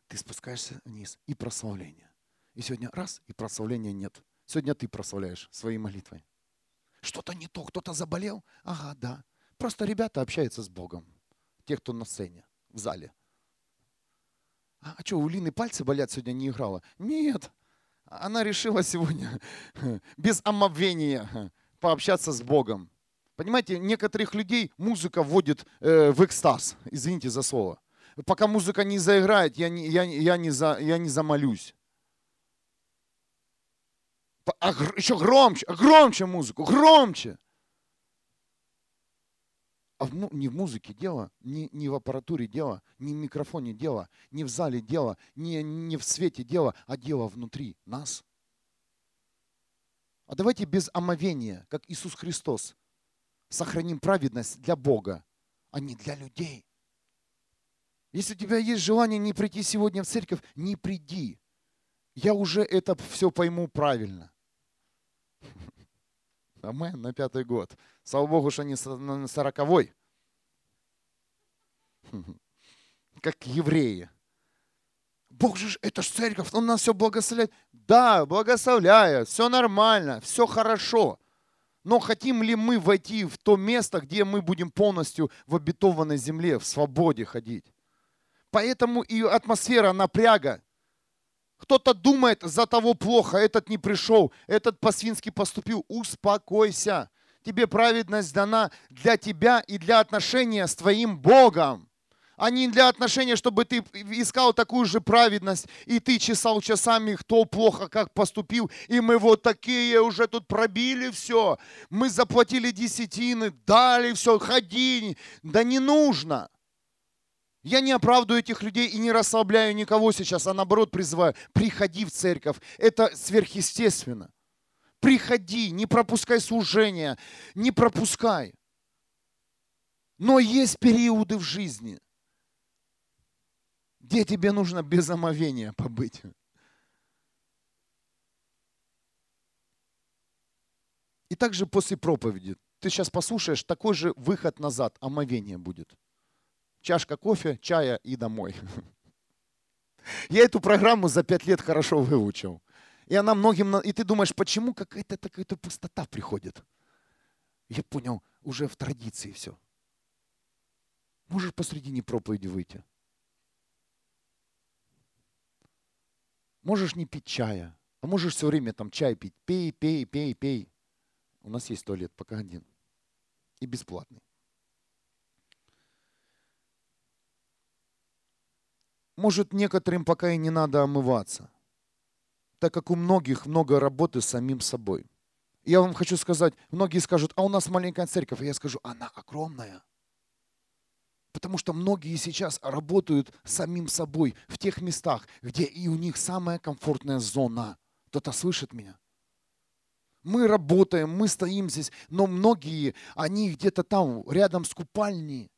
Ты спускаешься вниз, и прославление. И сегодня раз, и прославления нет. Сегодня ты прославляешь своей молитвой. Что-то не то, кто-то заболел? Ага, да. Просто ребята общаются с Богом. Те, кто на сцене, в зале. А, а что, у Лины пальцы болят, сегодня не играла? Нет. Она решила сегодня (laughs) без омовения пообщаться с Богом. Понимаете, некоторых людей музыка вводит э, в экстаз. Извините за слово. Пока музыка не заиграет, я не, я, я не, за, я не замолюсь. А, еще громче, громче музыку, громче. А в, не в музыке дело, не, не в аппаратуре дело, не в микрофоне дело, не в зале дело, не, не в свете дело, а дело внутри нас. А давайте без омовения, как Иисус Христос, сохраним праведность для Бога, а не для людей. Если у тебя есть желание не прийти сегодня в церковь, не приди. Я уже это все пойму правильно. (laughs) Амен, на пятый год. Слава Богу, что не сороковой. (laughs) Как евреи. Бог же, это же церковь, Он нас все благословляет. Да, благословляет, все нормально, все хорошо. Но хотим ли мы войти в то место, где мы будем полностью в обетованной земле, в свободе ходить? Поэтому и атмосфера напряга. Кто-то думает, за того плохо, этот не пришел, этот по-свински поступил. Успокойся. Тебе праведность дана для тебя и для отношения с твоим Богом а не для отношения, чтобы ты искал такую же праведность, и ты чесал часами, кто плохо как поступил, и мы вот такие уже тут пробили все, мы заплатили десятины, дали все, ходи, да не нужно. Я не оправдываю этих людей и не расслабляю никого сейчас, а наоборот призываю, приходи в церковь. Это сверхъестественно. Приходи, не пропускай служение, не пропускай. Но есть периоды в жизни, где тебе нужно без омовения побыть. И также после проповеди ты сейчас послушаешь, такой же выход назад, омовение будет чашка кофе, чая и домой. (laughs) Я эту программу за пять лет хорошо выучил. И она многим... И ты думаешь, почему какая-то такая-то пустота приходит? Я понял, уже в традиции все. Можешь посредине проповеди выйти. Можешь не пить чая, а можешь все время там чай пить. Пей, пей, пей, пей. У нас есть туалет, пока один. И бесплатный. Может, некоторым пока и не надо омываться, так как у многих много работы с самим собой. Я вам хочу сказать, многие скажут, а у нас маленькая церковь. А я скажу, она огромная. Потому что многие сейчас работают самим собой в тех местах, где и у них самая комфортная зона. Кто-то слышит меня? Мы работаем, мы стоим здесь, но многие, они где-то там, рядом с купальней,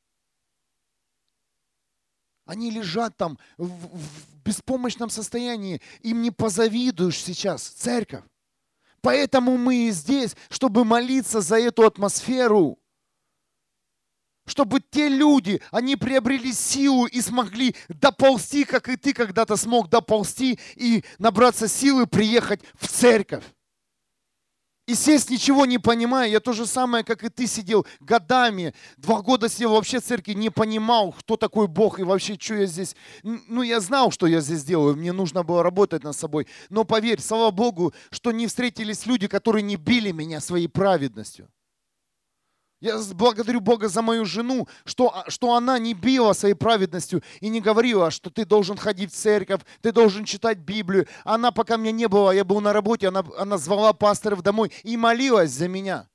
они лежат там в, в беспомощном состоянии. Им не позавидуешь сейчас, церковь. Поэтому мы и здесь, чтобы молиться за эту атмосферу. Чтобы те люди, они приобрели силу и смогли доползти, как и ты когда-то смог доползти и набраться силы приехать в церковь. И сесть ничего не понимая, я то же самое, как и ты сидел годами, два года сидел вообще в церкви, не понимал, кто такой Бог и вообще, что я здесь. Ну, я знал, что я здесь делаю, мне нужно было работать над собой. Но поверь, слава Богу, что не встретились люди, которые не били меня своей праведностью. Я благодарю Бога за мою жену, что, а, что она не била своей праведностью и не говорила, что ты должен ходить в церковь, ты должен читать Библию. Она, пока меня не было, я был на работе, она, она звала пасторов домой и молилась за меня.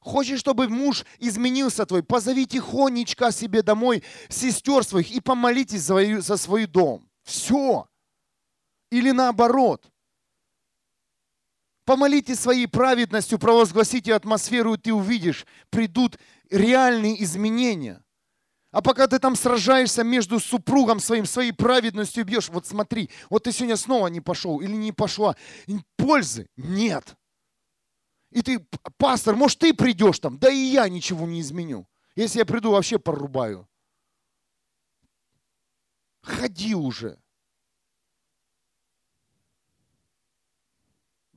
Хочешь, чтобы муж изменился твой, позови тихонечко себе домой сестер своих и помолитесь за, за свой дом. Все. Или наоборот. Помолите своей праведностью, провозгласите атмосферу, и ты увидишь, придут реальные изменения. А пока ты там сражаешься между супругом своим, своей праведностью бьешь, вот смотри, вот ты сегодня снова не пошел или не пошла, пользы нет. И ты, пастор, может ты придешь там, да и я ничего не изменю. Если я приду, вообще порубаю. Ходи уже.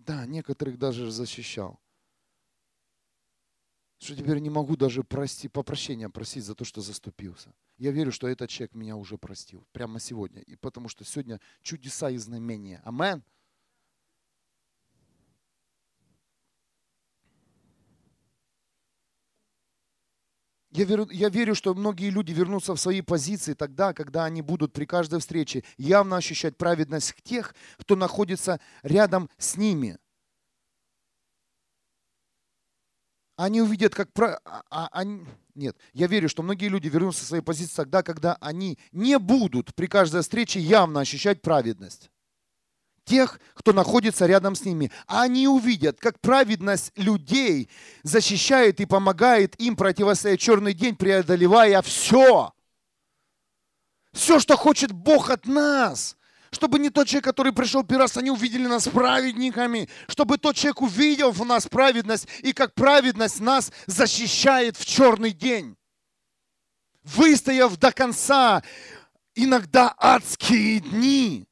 Да, некоторых даже защищал. Что теперь не могу даже прости, попрощения просить за то, что заступился. Я верю, что этот человек меня уже простил. Прямо сегодня. И потому что сегодня чудеса и знамения. Амен. Я верю, я верю, что многие люди вернутся в свои позиции тогда, когда они будут при каждой встрече явно ощущать праведность тех, кто находится рядом с ними. Они увидят, как... Про... А, а, они... Нет, я верю, что многие люди вернутся в свои позиции тогда, когда они не будут при каждой встрече явно ощущать праведность тех, кто находится рядом с ними. Они увидят, как праведность людей защищает и помогает им противостоять черный день, преодолевая все. Все, что хочет Бог от нас. Чтобы не тот человек, который пришел первый раз, они увидели нас праведниками. Чтобы тот человек увидел в нас праведность, и как праведность нас защищает в черный день. Выстояв до конца, иногда адские дни.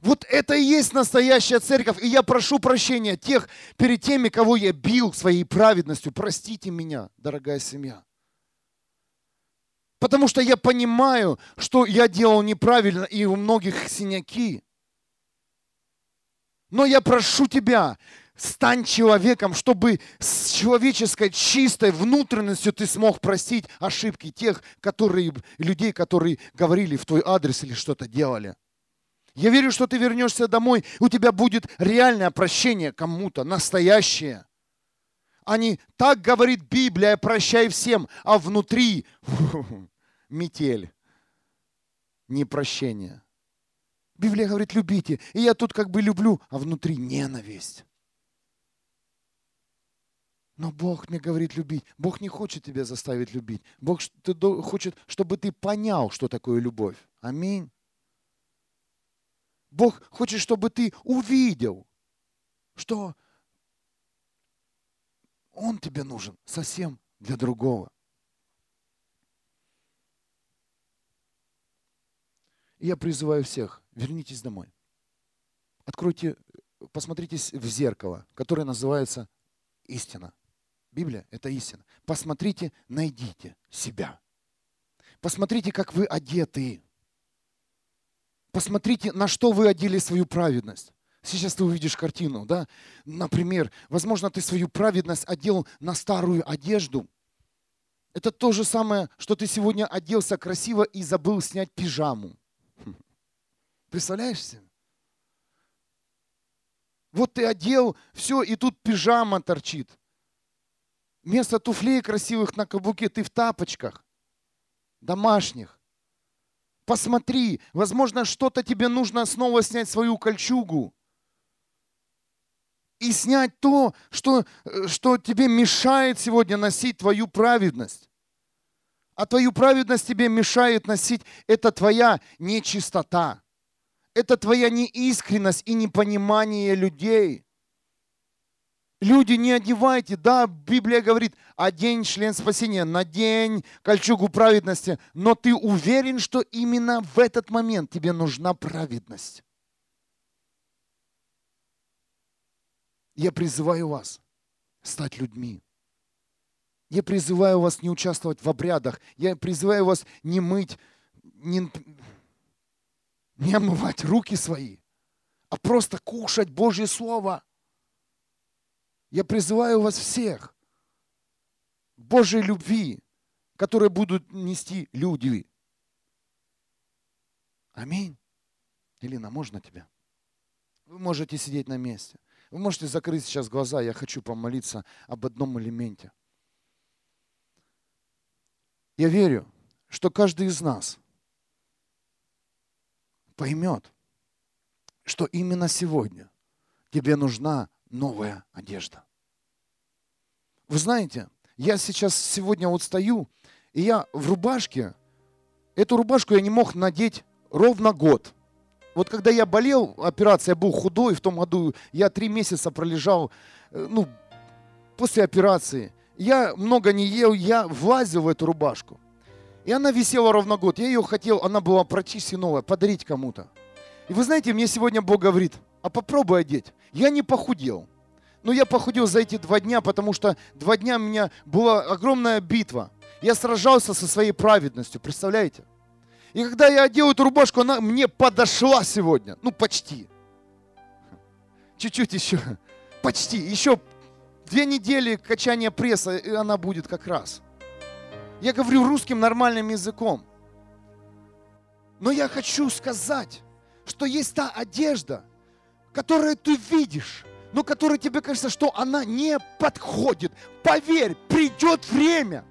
Вот это и есть настоящая церковь. И я прошу прощения тех перед теми, кого я бил своей праведностью. Простите меня, дорогая семья. Потому что я понимаю, что я делал неправильно, и у многих синяки. Но я прошу тебя, стань человеком, чтобы с человеческой чистой внутренностью ты смог простить ошибки тех которые, людей, которые говорили в твой адрес или что-то делали. Я верю, что ты вернешься домой, у тебя будет реальное прощение кому-то, настоящее. А не так говорит Библия, прощай всем, а внутри (laughs) метель, непрощение. Библия говорит, любите. И я тут как бы люблю, а внутри ненависть. Но Бог мне говорит любить. Бог не хочет тебя заставить любить. Бог хочет, чтобы ты понял, что такое любовь. Аминь. Бог хочет, чтобы ты увидел, что Он тебе нужен совсем для другого. И я призываю всех, вернитесь домой. Откройте, посмотрите в зеркало, которое называется истина. Библия – это истина. Посмотрите, найдите себя. Посмотрите, как вы одеты. Посмотрите, на что вы одели свою праведность. Сейчас ты увидишь картину, да? Например, возможно, ты свою праведность одел на старую одежду. Это то же самое, что ты сегодня оделся красиво и забыл снять пижаму. Представляешь себе? Вот ты одел, все, и тут пижама торчит. Вместо туфлей красивых на каблуке ты в тапочках, домашних. Посмотри, возможно, что-то тебе нужно снова снять свою кольчугу. И снять то, что, э, что тебе мешает сегодня носить твою праведность. А твою праведность тебе мешает носить, это твоя нечистота. Это твоя неискренность и непонимание людей. Люди, не одевайте. Да, Библия говорит, одень член спасения, надень кольчугу праведности. Но ты уверен, что именно в этот момент тебе нужна праведность. Я призываю вас стать людьми. Я призываю вас не участвовать в обрядах. Я призываю вас не мыть, не, не омывать руки свои, а просто кушать Божье Слово – я призываю вас всех Божьей любви, которые будут нести люди. Аминь. Елена, можно тебя? Вы можете сидеть на месте. Вы можете закрыть сейчас глаза. Я хочу помолиться об одном элементе. Я верю, что каждый из нас поймет, что именно сегодня тебе нужна новая одежда. Вы знаете, я сейчас сегодня вот стою, и я в рубашке, эту рубашку я не мог надеть ровно год. Вот когда я болел, операция, я был худой, в том году я три месяца пролежал, э, ну, после операции. Я много не ел, я влазил в эту рубашку. И она висела ровно год. Я ее хотел, она была практически новая, подарить кому-то. И вы знаете, мне сегодня Бог говорит, а попробуй одеть. Я не похудел. Но я похудел за эти два дня, потому что два дня у меня была огромная битва. Я сражался со своей праведностью, представляете? И когда я одел эту рубашку, она мне подошла сегодня. Ну, почти. Чуть-чуть еще. Почти. Еще две недели качания пресса, и она будет как раз. Я говорю русским нормальным языком. Но я хочу сказать, что есть та одежда, которую ты видишь, но которая тебе кажется, что она не подходит. Поверь, придет время,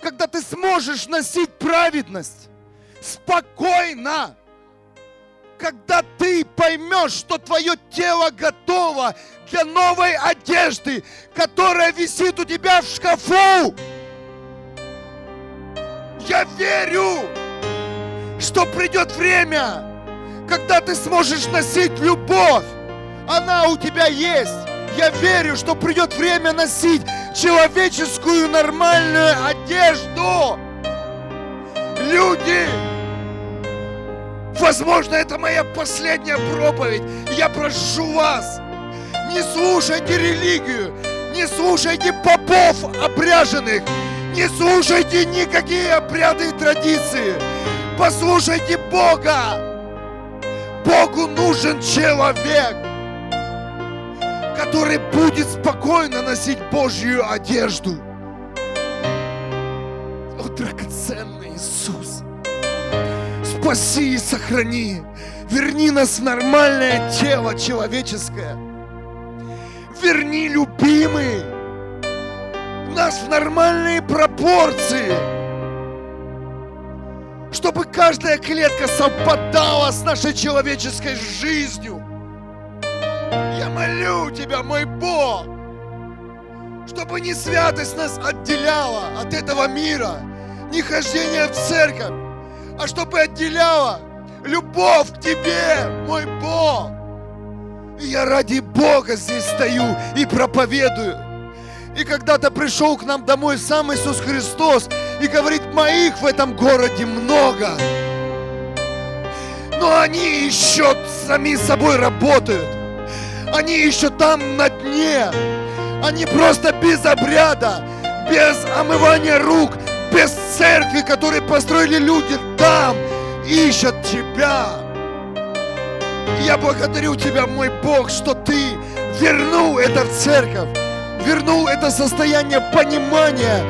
когда ты сможешь носить праведность спокойно, когда ты поймешь, что твое тело готово для новой одежды, которая висит у тебя в шкафу. Я верю, что придет время, когда ты сможешь носить любовь. Она у тебя есть. Я верю, что придет время носить человеческую нормальную одежду. Люди, возможно, это моя последняя проповедь. Я прошу вас, не слушайте религию, не слушайте попов обряженных, не слушайте никакие обряды и традиции. Послушайте Бога. Богу нужен человек, который будет спокойно носить Божью одежду. О, драгоценный Иисус, спаси и сохрани. Верни нас в нормальное тело человеческое. Верни, любимый, нас в нормальные пропорции чтобы каждая клетка совпадала с нашей человеческой жизнью. Я молю Тебя, мой Бог, чтобы не святость нас отделяла от этого мира, не хождение в церковь, а чтобы отделяла любовь к Тебе, мой Бог. И я ради Бога здесь стою и проповедую. И когда-то пришел к нам домой сам Иисус Христос и говорит, моих в этом городе много. Но они еще сами собой работают. Они еще там на дне. Они просто без обряда, без омывания рук, без церкви, которые построили люди там, ищут тебя. Я благодарю Тебя, мой Бог, что Ты вернул это в церковь вернул это состояние понимания,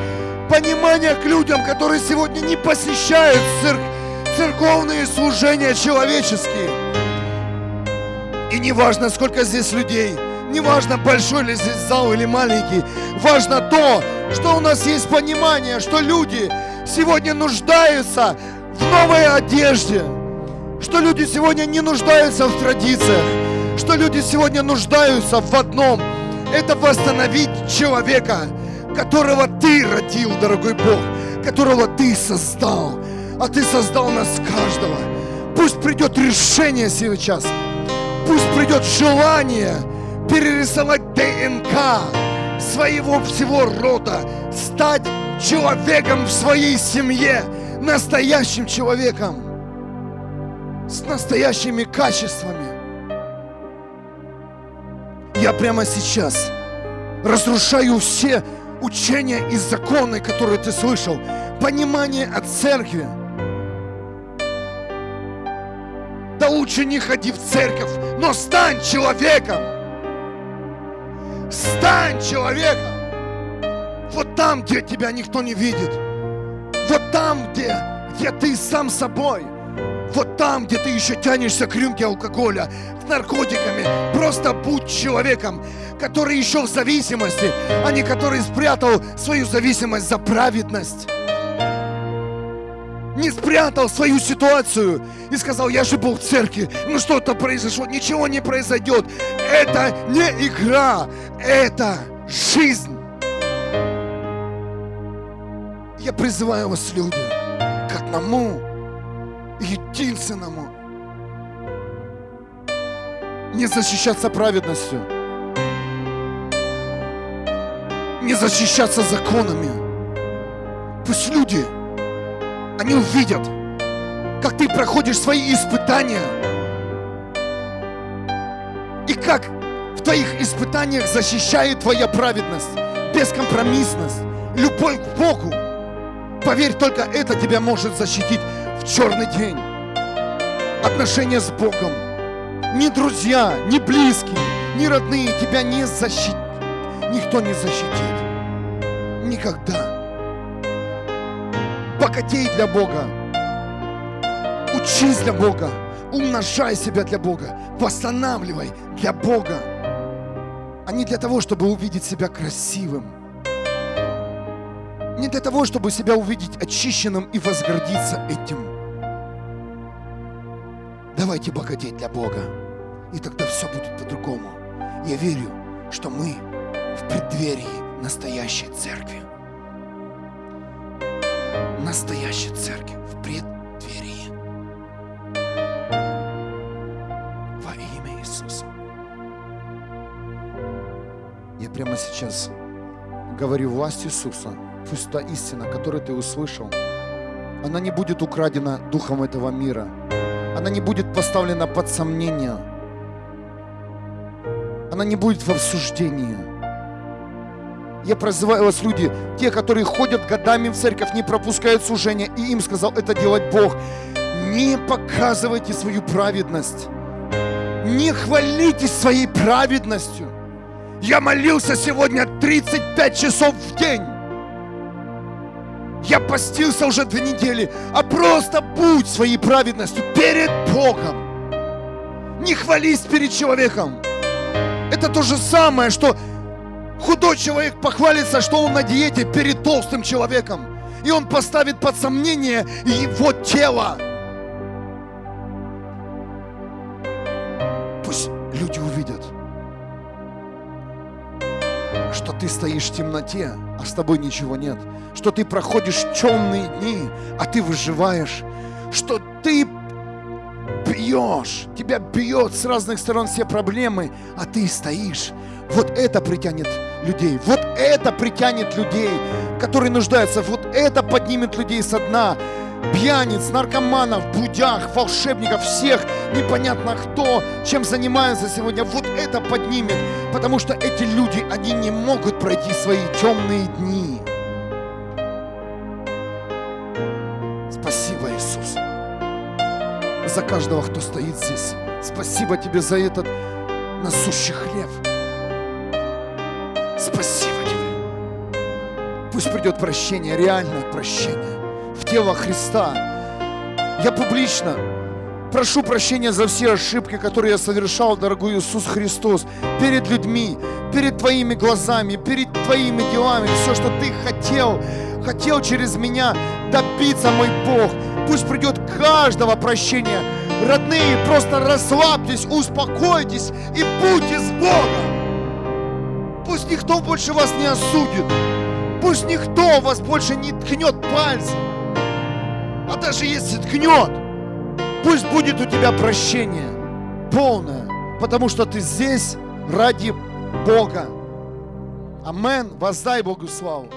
понимания к людям, которые сегодня не посещают церк церковные служения человеческие. И не важно, сколько здесь людей, не важно, большой ли здесь зал или маленький, важно то, что у нас есть понимание, что люди сегодня нуждаются в новой одежде, что люди сегодня не нуждаются в традициях, что люди сегодня нуждаются в одном – это восстановить человека, которого ты родил, дорогой Бог, которого ты создал. А ты создал нас каждого. Пусть придет решение сейчас. Пусть придет желание перерисовать ДНК своего всего рода, стать человеком в своей семье, настоящим человеком, с настоящими качествами. Я прямо сейчас разрушаю все учения и законы, которые ты слышал, понимание от церкви. Да лучше не ходи в церковь, но стань человеком. Стань человеком. Вот там, где тебя никто не видит. Вот там, где, где ты сам собой. Вот там, где ты еще тянешься к рюмке алкоголя, наркотиками. Просто будь человеком, который еще в зависимости, а не который спрятал свою зависимость за праведность. Не спрятал свою ситуацию и сказал, я же был в церкви, ну что-то произошло, ничего не произойдет. Это не игра, это жизнь. Я призываю вас, люди, к одному единственному не защищаться праведностью, не защищаться законами. Пусть люди, они увидят, как ты проходишь свои испытания, и как в твоих испытаниях защищает твоя праведность, бескомпромиссность, любовь к Богу. Поверь, только это тебя может защитить в черный день. Отношения с Богом – ни друзья, ни близкие, ни родные тебя не защитят. Никто не защитит. Никогда. Богатей для Бога. Учись для Бога. Умножай себя для Бога. Восстанавливай для Бога. А не для того, чтобы увидеть себя красивым. Не для того, чтобы себя увидеть очищенным и возгордиться этим. Давайте богатеть для Бога. И тогда все будет по-другому. Я верю, что мы в преддверии настоящей церкви. Настоящей церкви в преддверии. Во имя Иисуса. Я прямо сейчас говорю власть Иисуса. Пусть та истина, которую ты услышал, она не будет украдена духом этого мира. Она не будет поставлена под сомнение. Она не будет в обсуждении. Я призываю вас, люди, те, которые ходят годами в церковь, не пропускают служения, и им сказал это делать Бог. Не показывайте свою праведность. Не хвалитесь своей праведностью. Я молился сегодня 35 часов в день. Я постился уже две недели, а просто будь своей праведностью перед Богом. Не хвались перед человеком. Это то же самое, что худой человек похвалится, что он на диете перед толстым человеком. И он поставит под сомнение его тело. Пусть люди увидят, что ты стоишь в темноте, а с тобой ничего нет. Что ты проходишь темные дни, а ты выживаешь. Что ты бьешь, тебя бьет с разных сторон все проблемы, а ты стоишь. Вот это притянет людей, вот это притянет людей, которые нуждаются, вот это поднимет людей со дна. Пьяниц, наркоманов, будях, волшебников, всех непонятно кто, чем занимаются сегодня, вот это поднимет, потому что эти люди, они не могут пройти свои темные дни. Спасибо, Иисус, за каждого, кто стоит здесь. Спасибо тебе за этот насущий хлеб. Спасибо тебе. Пусть придет прощение, реальное прощение тело Христа. Я публично прошу прощения за все ошибки, которые я совершал, дорогой Иисус Христос, перед людьми, перед Твоими глазами, перед Твоими делами, все, что Ты хотел, хотел через меня добиться, мой Бог. Пусть придет каждого прощения. Родные, просто расслабьтесь, успокойтесь и будьте с Богом. Пусть никто больше вас не осудит. Пусть никто вас больше не ткнет пальцем. А даже если ткнет, пусть будет у тебя прощение полное, потому что ты здесь ради Бога. Амен. Воздай Богу славу.